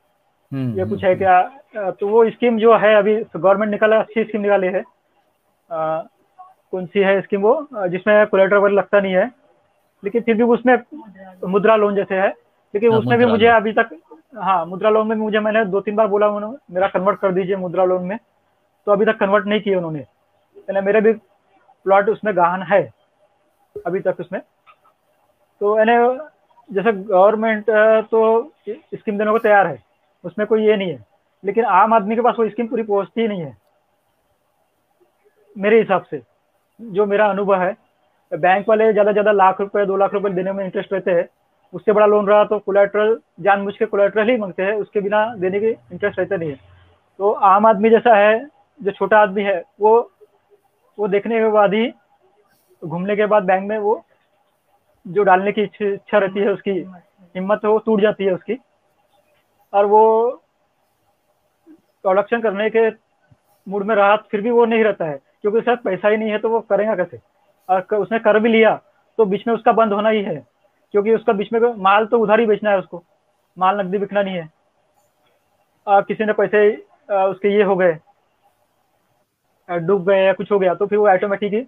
हम्म, ये कुछ है हम्म, क्या तो वो स्कीम जो है अभी गवर्नमेंट निकाला अच्छी स्कीम निकाली है। आ, कौन सी है स्कीम वो? जिसमें कोलेटर वगैरह लगता नहीं है लेकिन फिर भी उसमें मुद्रा लोन जैसे है लेकिन हाँ, उसमें भी मुझे अभी तक हाँ मुद्रा लोन में मुझे मैंने दो तीन बार बोला उन्होंने, मेरा कन्वर्ट कर दीजिए मुद्रा लोन में। तो अभी तक कन्वर्ट नहीं किए उन्होंने। यानी मेरे भी प्लॉट उसमें गहन है, अभी तक उसमें। तो यानी जैसे गवर्नमेंट तो स्कीम देने को तैयार है, उसमें कोई ये नहीं है। लेकिन आम आदमी के पास वो स्कीम पूरी पहुँचती ही नहीं है, मेरे हिसाब से। जो मेरा अनुभव है, बैंक वाले ज़्यादा ज़्यादा लाख रुपए, दो लाख रुपए देने में इंटरेस्ट रहते हैं। उससे बड़ा लोन रहा तो कोलेट्रल जानबूझ के कोलेट्रल ही मांगते हैं, उसके बिना देने की इंटरेस्ट रहते नहीं है। तो आम आदमी जैसा है, जो छोटा आदमी है, वो वो देखने के बाद ही, घूमने के बाद बैंक में वो, जो डालने की इच्छा रहती है उसकी, हिम्मत वो टूट जाती है उसकी, और वो प्रोडक्शन करने के मूड में रहा, फिर भी वो नहीं रहता है, क्योंकि सर पैसा ही नहीं है तो वो करेगा कैसे? और उसने कर भी लिया तो बीच में उसका बंद होना ही है। क्योंकि उसका बीच में माल तो उधार ही बेचना है उसको। माल नकदी बिकना नहीं है। और किसी ने पैसे आ, उसके ये हो गए डूब गए या कुछ हो गया तो फिर वो ऑटोमेटिक ही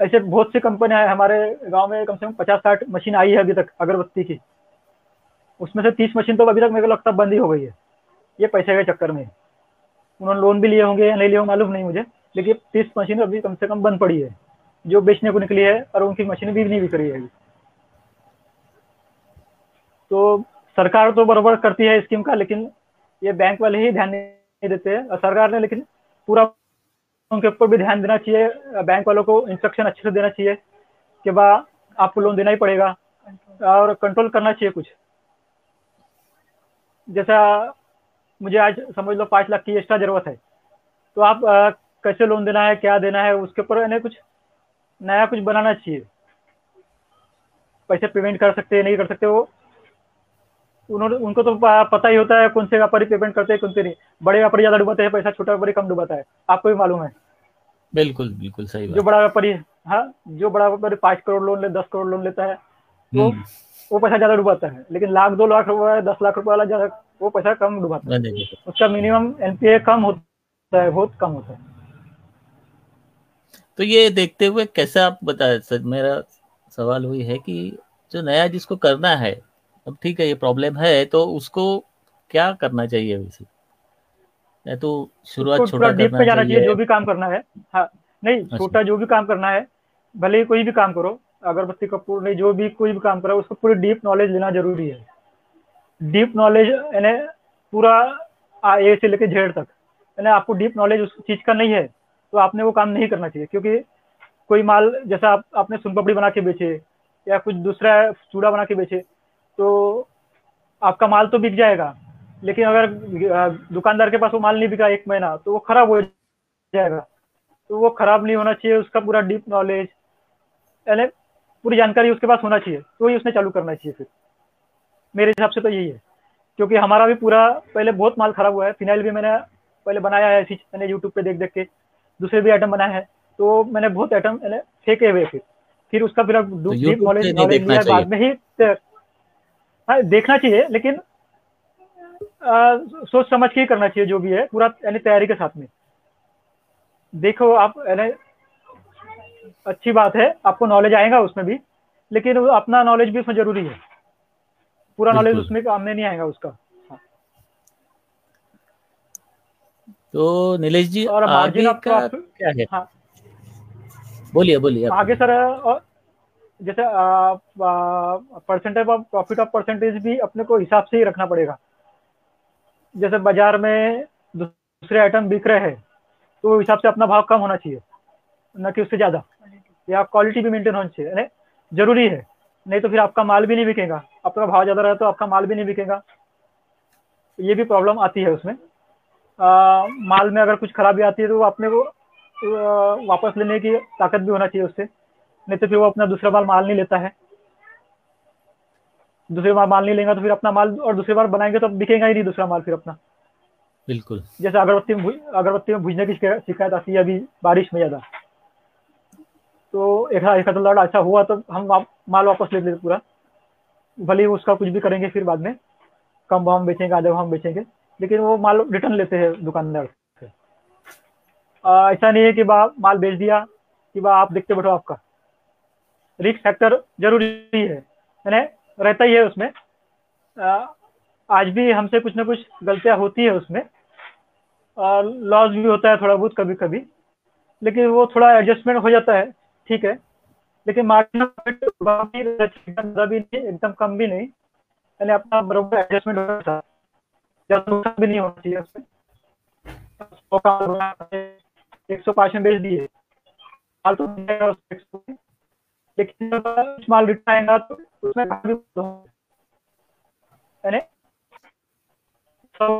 ऐसे बहुत सी कंपनियाँ हैं हमारे गाँव में कम से कम पचास साठ मशीन आई है अभी तक अगरबत्ती की। उसमें से तीस मशीन तो अभी तक मेरे को लगता बंद ही हो गई है ये पैसे के चक्कर में। उन्होंने लोन भी लिए होंगे या नहीं लिए होंगे मालूम नहीं मुझे लेकिन तीस मशीन अभी कम से कम बंद पड़ी है। जो बेचने को निकली है और उनकी मशीन भी नहीं बिक रही है अभी। तो सरकार तो बराबर करती है स्कीम का लेकिन ये बैंक वाले ही ध्यान नहीं देते हैं। सरकार ने लेकिन पूरा उनके ऊपर भी ध्यान देना चाहिए बैंक वालों को इंस्ट्रक्शन अच्छे से देना चाहिए कि बा आपको लोन देना ही पड़ेगा और कंट्रोल करना चाहिए कुछ। जैसा मुझे आज समझ लो पाँच लाख की एक्स्ट्रा ज़रूरत है। तो आप आ, कैसे लोन देना है क्या देना है उसके ऊपर इन्हें कुछ नया कुछ बनाना चाहिए। पैसे पेमेंट कर सकते हैं नहीं कर सकते वो उन्होंने उनको तो पता ही होता है कौन से व्यापारी पेमेंट करते हैं कौन से नहीं। बड़े व्यापारी ज़्यादा डुबाते हैं पैसा छोटा व्यापारी कम डुबाता है। आपको भी मालूम है। बिल्कुल बिल्कुल सही जो बड़ा व्यापारी हाँ जो बड़ा व्यापारी पाँच करोड़ लोन ले दस करोड़ लोन लेता है तो। वो पैसा ज़्यादा डुबाता है। लेकिन लाख दो लाख रुपए दस लाख रुपए वाला ज़्यादा वो पैसा कम डुबाता है। उसका मिनिमम एनपीए कम होता है बहुत कम होता है। तो ये देखते हुए कैसे आप बताए सर मेरा सवाल वही है कि जो नया जिसको करना है अब ठीक है ये प्रॉब्लम है तो उसको क्या करना चाहिए वैसे? या तो शुरुआत छोटा डीप करना जाना चाहिए जो भी काम करना है। हाँ नहीं अच्छा। छोटा जो भी काम करना है भले ही कोई भी काम करो अगरबत्ती कपूर नहीं जो भी कोई भी काम करो उसको पूरी डीप नॉलेज लेना ज़रूरी है। डीप नॉलेज यानी पूरा ए से लेके जेड तक यानी आपको डीप नॉलेज उस चीज़ का नहीं है तो आपने वो काम नहीं करना चाहिए क्योंकि कोई माल जैसा आप आपने सुनपपड़ी बना के बेचे या कुछ दूसरा चूड़ा बना के बेचे तो आपका माल तो बिक जाएगा लेकिन अगर दुकानदार के पास वो माल नहीं बिका एक महीना तो वो खराब हो जाएगा। तो वो खराब नहीं होना चाहिए उसका पूरा डीप नॉलेज यानी पूरी जानकारी उसके पास होना चाहिए तो ही उसने चालू करना चाहिए फिर। मेरे हिसाब से तो यही है क्योंकि हमारा भी पूरा पहले बहुत माल खराब हुआ है फिनाइल भी मैंने पहले बनाया है ऐसी मैंने यूट्यूब पे देख देख के दूसरे भी आइटम बनाए हैं तो मैंने बहुत आइटम फेंके हुए फिर। फिर उसका फिर डीप नॉलेज नॉलेज बाद में ही हाँ देखना चाहिए लेकिन आ, सोच समझ के ही करना चाहिए जो भी है पूरा यानी तैयारी के साथ में। देखो आप यानी अच्छी बात है आपको नॉलेज आएगा उसमें भी लेकिन अपना नॉलेज भी उसमें ज़रूरी है। पूरा नॉलेज उसमें काम में नहीं आएगा उसका। तो नीलेश जी और आगे का क्या है? हाँ। बोलिए बोलिए आगे सर जैसे percentage of profit of percentage भी अपने को हिसाब से ही रखना पड़ेगा। जैसे बाज़ार में दूसरे आइटम बिक रहे हैं तो हिसाब से अपना भाव कम होना चाहिए न कि उससे ज़्यादा। या क्वालिटी भी मेंटेन होनी चाहिए ज़रूरी है। नहीं तो फिर आपका माल भी नहीं बिकेगा। आपका भाव ज़्यादा रहा तो आपका माल भी नहीं बिकेगा। ये भी प्रॉब्लम आती है उसमें। आ, माल में अगर कुछ खराबी आती है तो अपने को वापस लेने की ताकत भी होना चाहिए उससे। नहीं तो फिर वो अपना दूसरा बार माल नहीं लेता है। दूसरी बार माल नहीं लेगा तो फिर अपना माल और दूसरी बार बनाएँगे तो बिकेगा ही नहीं दूसरा माल फिर अपना। बिल्कुल। जैसे अगरबत्ती में अगरबत्ती में भुजने की शिकायत आती है अभी बारिश में ज़्यादा। तो एक एक लड़ अच्छा हुआ तो हम वा, माल वापस ले लेते पूरा। भले ही उसका कुछ भी करेंगे फिर बाद में। कम भाव बेचेंगे आधे भाव बेचेंगे। लेकिन वो माल रिटर्न लेते हैं दुकानदार से। ऐसा नहीं है कि बा माल बेच दिया कि बा आप देखते बैठो आपका। रिक्स फैक्टर ज़रूरी है। यानी रहता ही है उसमें। आज भी हमसे कुछ ना कुछ गलतियाँ होती है उसमें। लॉस भी होता है थोड़ा बहुत कभी कभी लेकिन वो थोड़ा एडजस्टमेंट हो जाता है। ठीक है। लेकिन मार्जिन भी नहीं, एकदम कम भी नहीं। यानी अपना बराबर एडजस्टमेंट हो जाता है। ज़्यादा भी नहीं होना चाहिए उसमें। एक सौ पाँच में बेच दिए। माल तो लेकिन जब माल रिटर्न आएगा तो उसमें यानी तो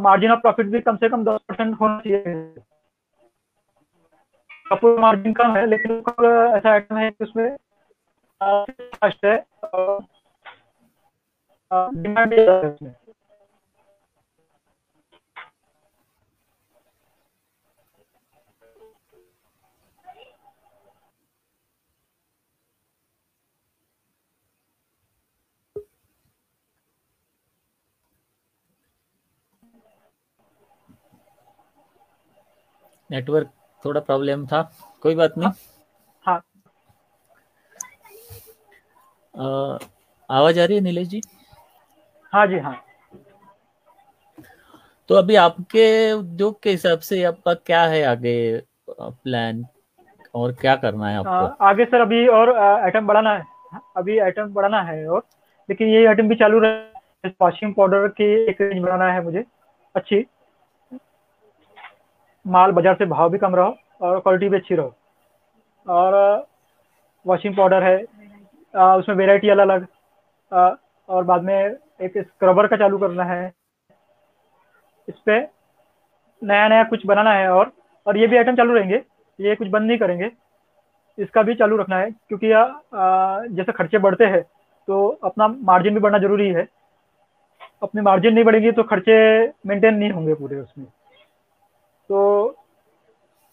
मार्जिन ऑफ़ प्रॉफिट भी कम से कम दस परसेंट होना चाहिए। मार्जिन कम है, लेकिन ऐसा आइटम है कि उसमें है डिमांड है नेटवर्क थोड़ा प्रॉब्लम था। कोई बात नहीं। हाँ। आवाज़ आ रही है नीलेश जी? हाँ जी हाँ। तो अभी आपके उद्योग के हिसाब से आपका क्या है आगे प्लान और क्या करना है आपको? आ, आगे सर अभी और आइटम बढ़ाना है। अभी आइटम बढ़ाना है और लेकिन ये आइटम भी चालू रहे। वॉशिंग पाउडर की एक रेंज बनाना है मुझे। अच्छी। माल बाज़ार से भाव भी कम रहो और क्वालिटी भी अच्छी रहो। और वॉशिंग पाउडर है। आ, उसमें वेराइटी अलग अलग और बाद में एक स्क्रबर का चालू करना है। इस पर नया नया कुछ बनाना है और और ये भी आइटम चालू रहेंगे। ये कुछ बंद नहीं करेंगे। इसका भी चालू रखना है क्योंकि आ, जैसे खर्चे बढ़ते हैं तो अपना मार्जिन भी बढ़ना ज़रूरी है। अपनी मार्जिन नहीं बढ़ेगी तो खर्चे मेंटेन नहीं होंगे पूरे उसमें। तो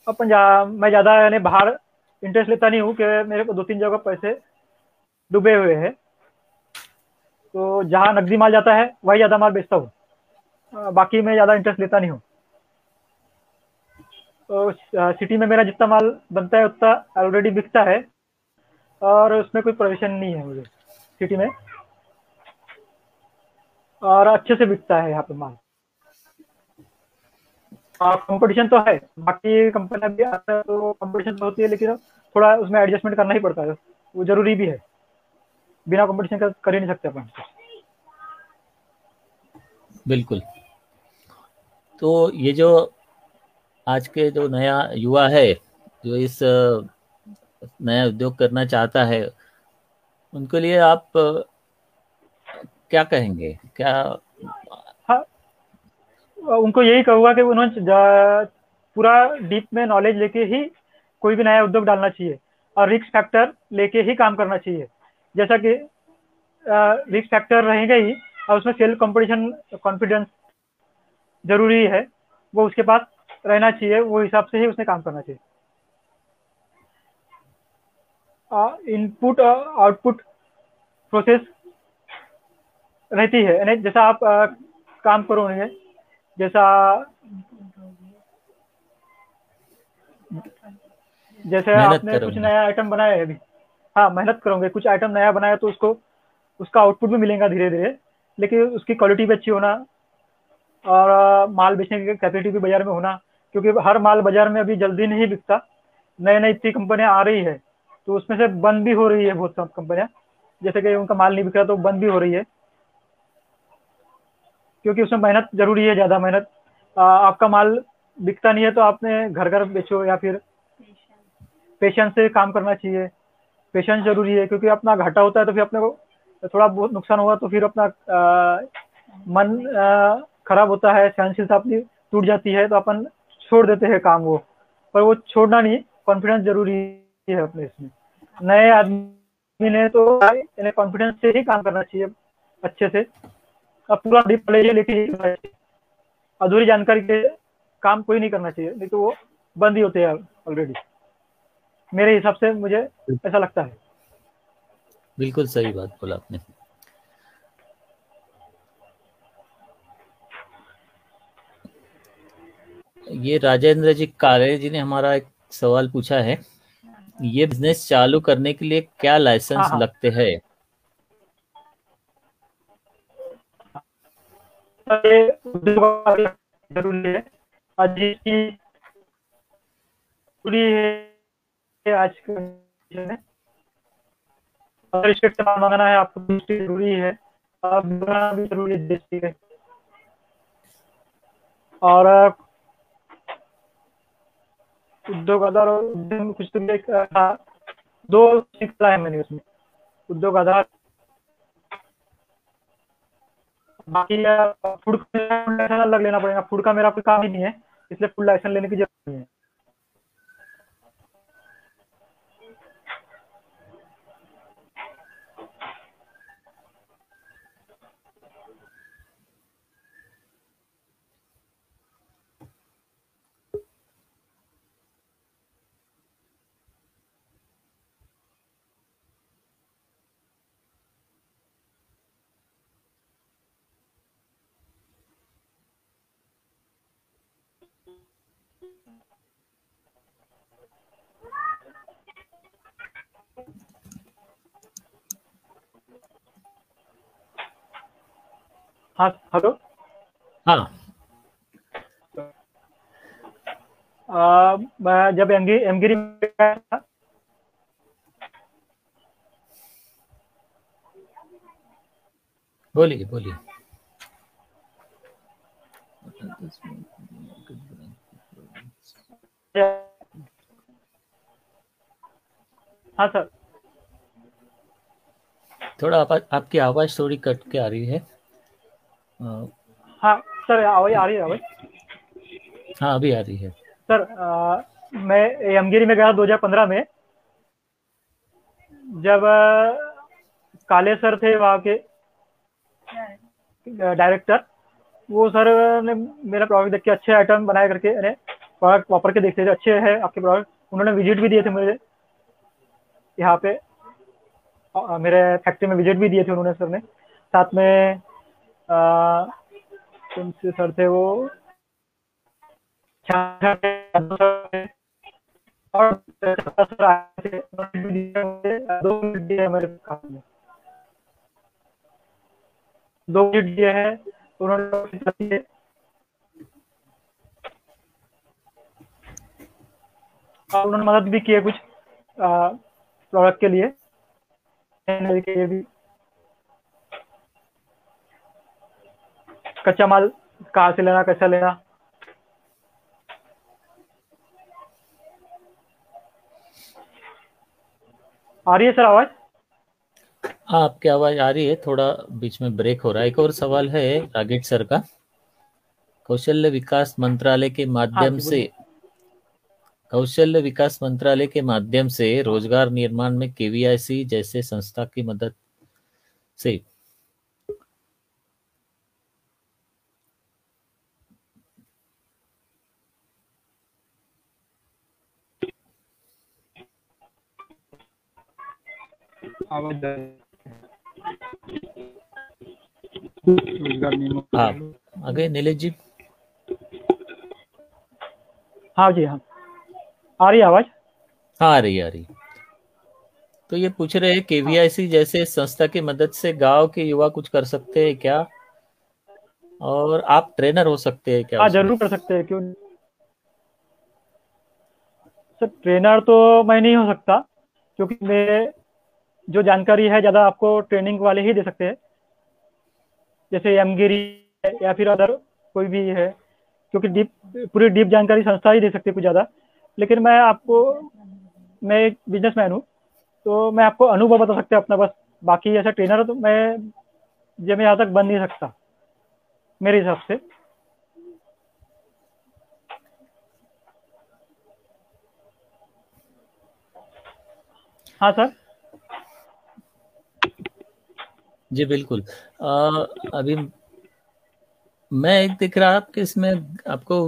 अपन जा मैं ज़्यादा यानी बाहर इंटरेस्ट लेता नहीं हूँ कि मेरे को दो तीन जगह पैसे डूबे हुए हैं। तो जहाँ नकदी माल जाता है, वही ज़्यादा माल बेचता हूँ। बाकी मैं ज़्यादा इंटरेस्ट लेता नहीं हूँ। तो सिटी में मेरा जितना माल बनता है, उतना ऑलरेडी बिकता है, और उसमें कोई परेशान नहीं है मुझे सिटी में। और अच्छे से बिकता है यहाँ पे माल। कंपटीशन तो है, बाकी कंपनियाँ भी तो कंपटीशन तो होती है, लेकिन थोड़ा उसमें एडजस्टमेंट करना ही पड़ता है। वो ज़रूरी भी है। बिना कंपटीशन का कर ही नहीं सकते अपन। बिल्कुल। तो ये जो आज के जो नया युवा है जो इस नया उद्योग करना चाहता है उनके लिए आप क्या कहेंगे? क्या हाँ। उनको यही कहूँगा कि उन्होंने पूरा डीप में नॉलेज लेके ही कोई भी नया उद्योग डालना चाहिए और रिस्क फैक्टर लेके ही काम करना चाहिए। जैसा कि रिस्क फैक्टर रहेगा ही और उसमें सेल्फ कंपटीशन कॉन्फिडेंस ज़रूरी है वो उसके पास रहना चाहिए वो हिसाब से ही उसने काम करना चाहिए। इनपुट आउटपुट प्रोसेस रहती है यानी जैसा आप आ, काम करोगे जैसा जैसे आपने कुछ नया आइटम बनाया है अभी। हाँ मेहनत करोगे कुछ आइटम नया बनाया तो उसको उसका आउटपुट भी मिलेगा धीरे धीरे लेकिन उसकी क्वालिटी भी अच्छी होना और माल बेचने की कैपेसिटी भी बाज़ार में होना क्योंकि हर माल बाज़ार में अभी जल्दी नहीं बिकता नए नई इतनी कंपनियाँ आ रही है तो उसमें से बंद भी हो रही है बहुत सब कंपनियाँ जैसे कि उनका माल नहीं बिक रहा तो बंद भी हो रही है क्योंकि उसमें मेहनत ज़रूरी है ज़्यादा मेहनत आपका माल बिकता नहीं है तो आपने घर घर बेचो या फिर पेशेंस से काम करना चाहिए पेशेंस ज़रूरी है क्योंकि अपना घाटा होता है तो फिर अपने को थोड़ा बहुत नुकसान हुआ तो फिर अपना आ, मन खराब होता है सहनशीलता अपनी टूट जाती है तो अपन छोड़ देते हैं काम वो पर वो छोड़ना नहीं कॉन्फिडेंस ज़रूरी है अपने इसमें। नए आदमी ने तो कॉन्फिडेंस से ही काम करना चाहिए अच्छे से। अब पूरा डीप लेके अधूरी जानकारी के काम कोई नहीं करना चाहिए नहीं तो वो बंद ही होते हैं ऑलरेडी मेरे हिसाब से मुझे ऐसा लगता है। बिल्कुल सही बात बोला आपने। ये राजेंद्र जी कारे जी ने हमारा एक सवाल पूछा है ये बिज़नेस चालू करने के लिए क्या लाइसेंस हाँ, हाँ। लगते हैं? ज़रूरी है। आज की है। में अगर स्टेट है, आपको ज़रूरी है। भी ज़रूरी है के। और, उद्योग आधार और उद्यम कुछ तो था दो निकला है मैंने उसमें। उद्योग आधार। बाकी, फ़ूड लाइसेंस अलग लेना पड़ेगा। फ़ूड का मेरा कोई काम ही नहीं है, इसलिए फ़ूड लाइसेंस लेने की ज़रूरत नहीं है। हाँ हेलो हाँ। मैं जब एमगिरी एमगिरी था। बोलिए बोलिए। हाँ सर थोड़ा आप, आपकी आवाज़ थोड़ी कट के आ रही है। हाँ सर आवाज़ आ रही है आवाज़? हाँ अभी आ रही है। सर आ, मैं यमगिरी में गया 2015 में। जब काले सर थे वहाँ के डायरेक्टर वो सर ने मेरा प्रोडक्ट देख के अच्छे आइटम बनाए करके प्रोडक्ट वापर के देखते थे अच्छे है आपके प्रोडक्ट उन्होंने विज़िट भी दिए थे मुझे यहाँ पे मेरे फैक्ट्री में विज़िट भी दिए थे उन्होंने सर ने। साथ में कौन से सर थे वो। और दो मिनट दिए हमारे में। दो मिनट दिए हैं, उन्होंने उन्होंने मदद भी की है कुछ प्रोडक्ट के लिए। के लिए भी कच्चा माल कहाँ से लेना कैसा लेना? आ रही है सर आवाज़? हाँ आपकी आवाज़ आ रही है थोड़ा बीच में ब्रेक हो रहा है। एक और सवाल है रागेट सर का। कौशल्य विकास मंत्रालय के माध्यम हाँ, से कौशल्य विकास मंत्रालय के माध्यम से रोज़गार निर्माण में केवीआईसी जैसे संस्था की मदद से हाँ। आगे नीलेश जी। हाँ जी हाँ। आ रही आवाज़? हाँ आ रही आ रही तो ये पूछ रहे हैं केवीआईसी जैसे संस्था की मदद से गाँव के युवा कुछ कर सकते हैं क्या? और आप ट्रेनर हो सकते हैं क्या हाँ ज़रूर कर सकते हैं क्यों सर ट्रेनर तो मैं नहीं हो सकता क्योंकि मेरे जो जानकारी है, ज़्यादा आपको ट्रेनिंग वाले ही दे सकते हैं। जैसे एमगिरी या फिर अदर कोई भी है, क्योंकि डीप पूरी डीप जानकारी संस्था ही दे सकती है कुछ ज़्यादा। लेकिन मैं आपको, मैं एक बिजनेसमैन हूँ तो मैं आपको अनुभव बता सकते अपना बस। बाकी ऐसा ट्रेनर तो मैं, ये मैं यहाँ तक बन नहीं सकता, मेरे हिसाब से। हाँ सर? जी बिल्कुल। आ, अभी मैं एक दिख रहा कि इसमें आपको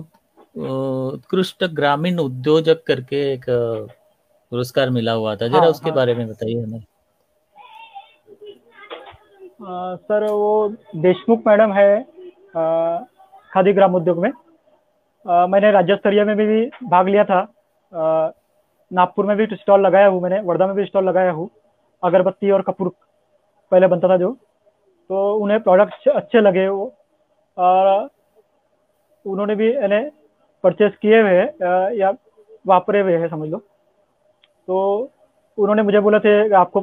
उत्कृष्ट ग्रामीण उद्योजक करके एक पुरस्कार मिला हुआ था। जरा हाँ, उसके हाँ, बारे में बताइए हमें। सर वो देशमुख मैडम है खादी ग्राम उद्योग में। आ, मैंने राज्य स्तरीय में भी भाग लिया था। नागपुर में भी स्टॉल लगाया हूँ मैंने वर्धा में भी स्टॉल लगाया हूँ अगरबत्ती और कपूर पहले बनता था जो तो उन्हें प्रोडक्ट्स अच्छे लगे वो। और उन्होंने भी इन्हें परचेस किए हुए हैं या वापरे हुए हैं समझ लो। तो उन्होंने मुझे बोला थे आपको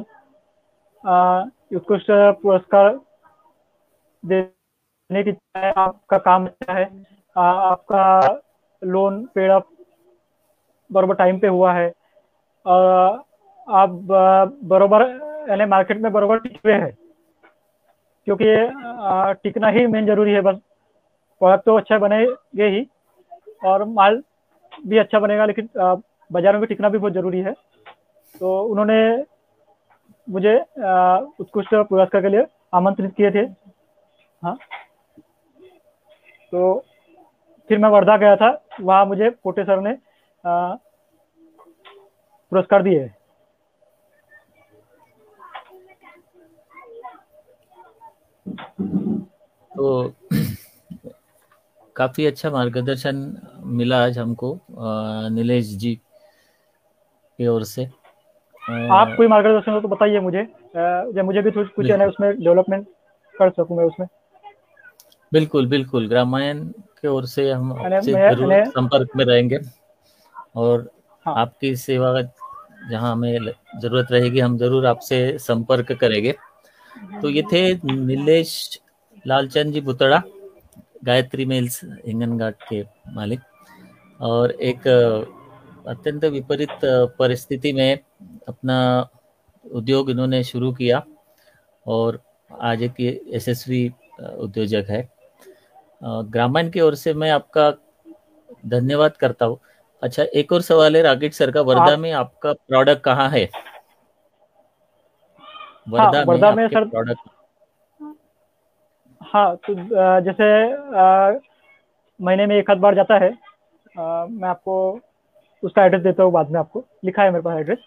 उत्कृष्ट पुरस्कार देने की आपका काम अच्छा है आ, आपका लोन पेड अप बराबर टाइम पे हुआ है और आप बराबर यानी मार्केट में बराबर टिके हैं। क्योंकि टिकना ही मेन ज़रूरी है बस। प्रोडक्ट तो अच्छा बनेगे ही, और माल भी अच्छा बनेगा, लेकिन बाज़ार में भी टिकना भी बहुत ज़रूरी है। तो उन्होंने मुझे उत्कृष्ट पुरस्कार के लिए आमंत्रित किए थे। हाँ। तो फिर मैं वर्धा गया था। वहाँ मुझे कोटे सर ने पुरस्कार दिए। तो काफ़ी अच्छा मार्गदर्शन मिला आज हमको नीलेश जी की ओर से। आप कोई मार्गदर्शन हो तो बताइए मुझे या मुझे भी कुछ है उसमें डेवलपमेंट कर सकूँ मैं उसमें? बिल्कुल बिल्कुल। ग्रामायण के ओर से हम आपसे ज़रूर संपर्क में रहेंगे। और हाँ। आपकी सेवा जहाँ हमें ज़रूरत रहेगी हम ज़रूर आपसे संपर्क करेंगे। तो ये थे नीलेश लालचंद जी बुतड़ा गायत्री मेल्स हिंगनघाट के मालिक. और एक अत्यंत विपरीत परिस्थिति में अपना उद्योग इन्होंने शुरू किया और आज एक यशस्वी उद्योजक है. ग्रामीण की ओर से मैं आपका धन्यवाद करता हूँ. अच्छा एक और सवाल है राकेश सर का. वर्धा में आपका प्रोडक्ट कहाँ है? वर्धा हाँ, में, में सर प्रोडक्ट हाँ तो जैसे महीने में एक आध बार जाता है आ, मैं आपको उसका एड्रेस देता हूँ बाद में आपको। लिखा है मेरे पास एड्रेस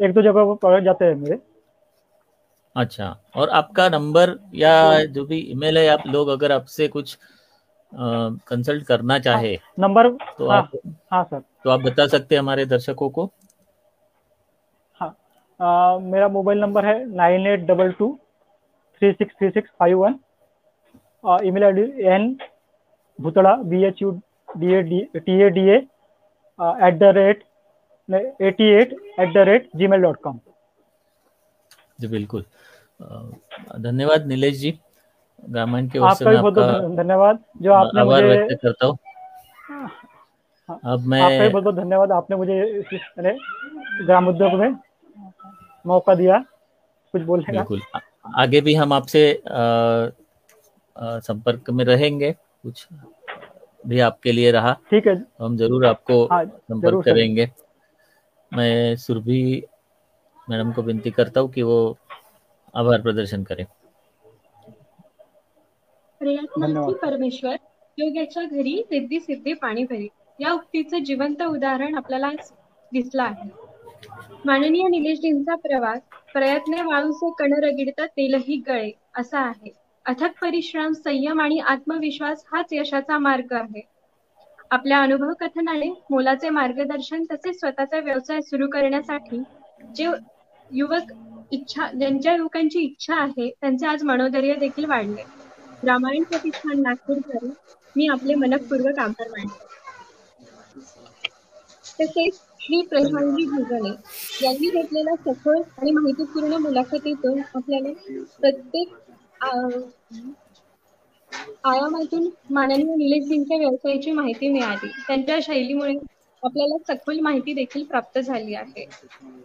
एक दो जगह वो प्रोडक्ट जाते हैं मेरे। अच्छा और आपका नंबर या जो भी ईमेल है आप लोग अगर आपसे कुछ कंसल्ट करना चाहे हाँ, नंबर तो हाँ, आप हाँ सर तो आप बता सकते हैं हमारे दर्शकों को? आ, मेरा मोबाइल नंबर है nine eight double two three six three six five one. Email I D N Bhutada B H U D A D T A D at the rate A T at at the rate gmail dot com जी बिल्कुल। धन्यवाद नीलेश जी। ग्रामीण के आपका भी बहुत बहुत धन्यवाद। जो आपने मुझे व्यक्त करता हूँ। हाँ, अब मैं आपका भी बहुत बहुत धन्यवाद। आपने मुझे इस ग्राम उद्योग में मौका दिया? कुछ बोलने बिल्कुल। आगे भी हम आपसे संपर्क में रहेंगे। कुछ भी आपके लिए रहा ठीक है। हम ज़रूर आपको हाँ, संपर्क करेंगे। मैं सुरभि मैडम को विनती करता हूँ कि वो आभार प्रदर्शन करें। परमेश्वर योग्याच्या घरी सिद्धी सिद्धी पाणी भरी या उक्तीचं जिवंत उदाहरण आपल्याला दिसलं आहे. माननीय निलेशजींचा प्रवास प्रयत्ने वाळूचे कण रगिडता तेलही गळे असा आहे. अथक परिश्रम संयम आणि आत्मविश्वास हाच यशाचा मार्ग आहे. आपल्या अनुभव कथनाने मोलाचे मार्गदर्शन तसेच स्वतःचा व्यवसाय सुरू करण्यासाठी जे युवक इच्छा ज्यांच्या युवकांची इच्छा आहे त्यांचे आज मनोधैर्य देखील वाढले. रामायण प्रतिष्ठान नागपूरकर मी आपले मनपूर्वक आभार मानले तसेच श्री प्रधानजी भुजने यांनी घेतलेल्या सखोल आणि माहितीपूर्ण मुलाखतीतून आपल्याला प्रत्येक आयामातून माननीय निलेशजींच्या व्यवसायाची माहिती मिळाली. त्यांच्या शैलीमुळे आपल्याला सखोल माहिती देखील प्राप्त झाली आहे.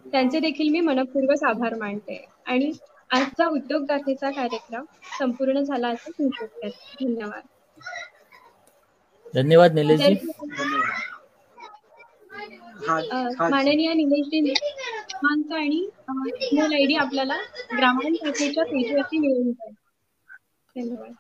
त्यांचे देखील मी मनपूर्वक आभार मानते. आणि आजचा उद्योग गाथेचा कार्यक्रम संपूर्ण झाला असं धन्यवाद. धन्यवाद निलेश जी अ, माननीय निलेशजी क्रमांक आणि ईमेल आय डी आपल्याला ग्रामीण शाखेच्या पेजवरती मिळून जाईल धन्यवाद.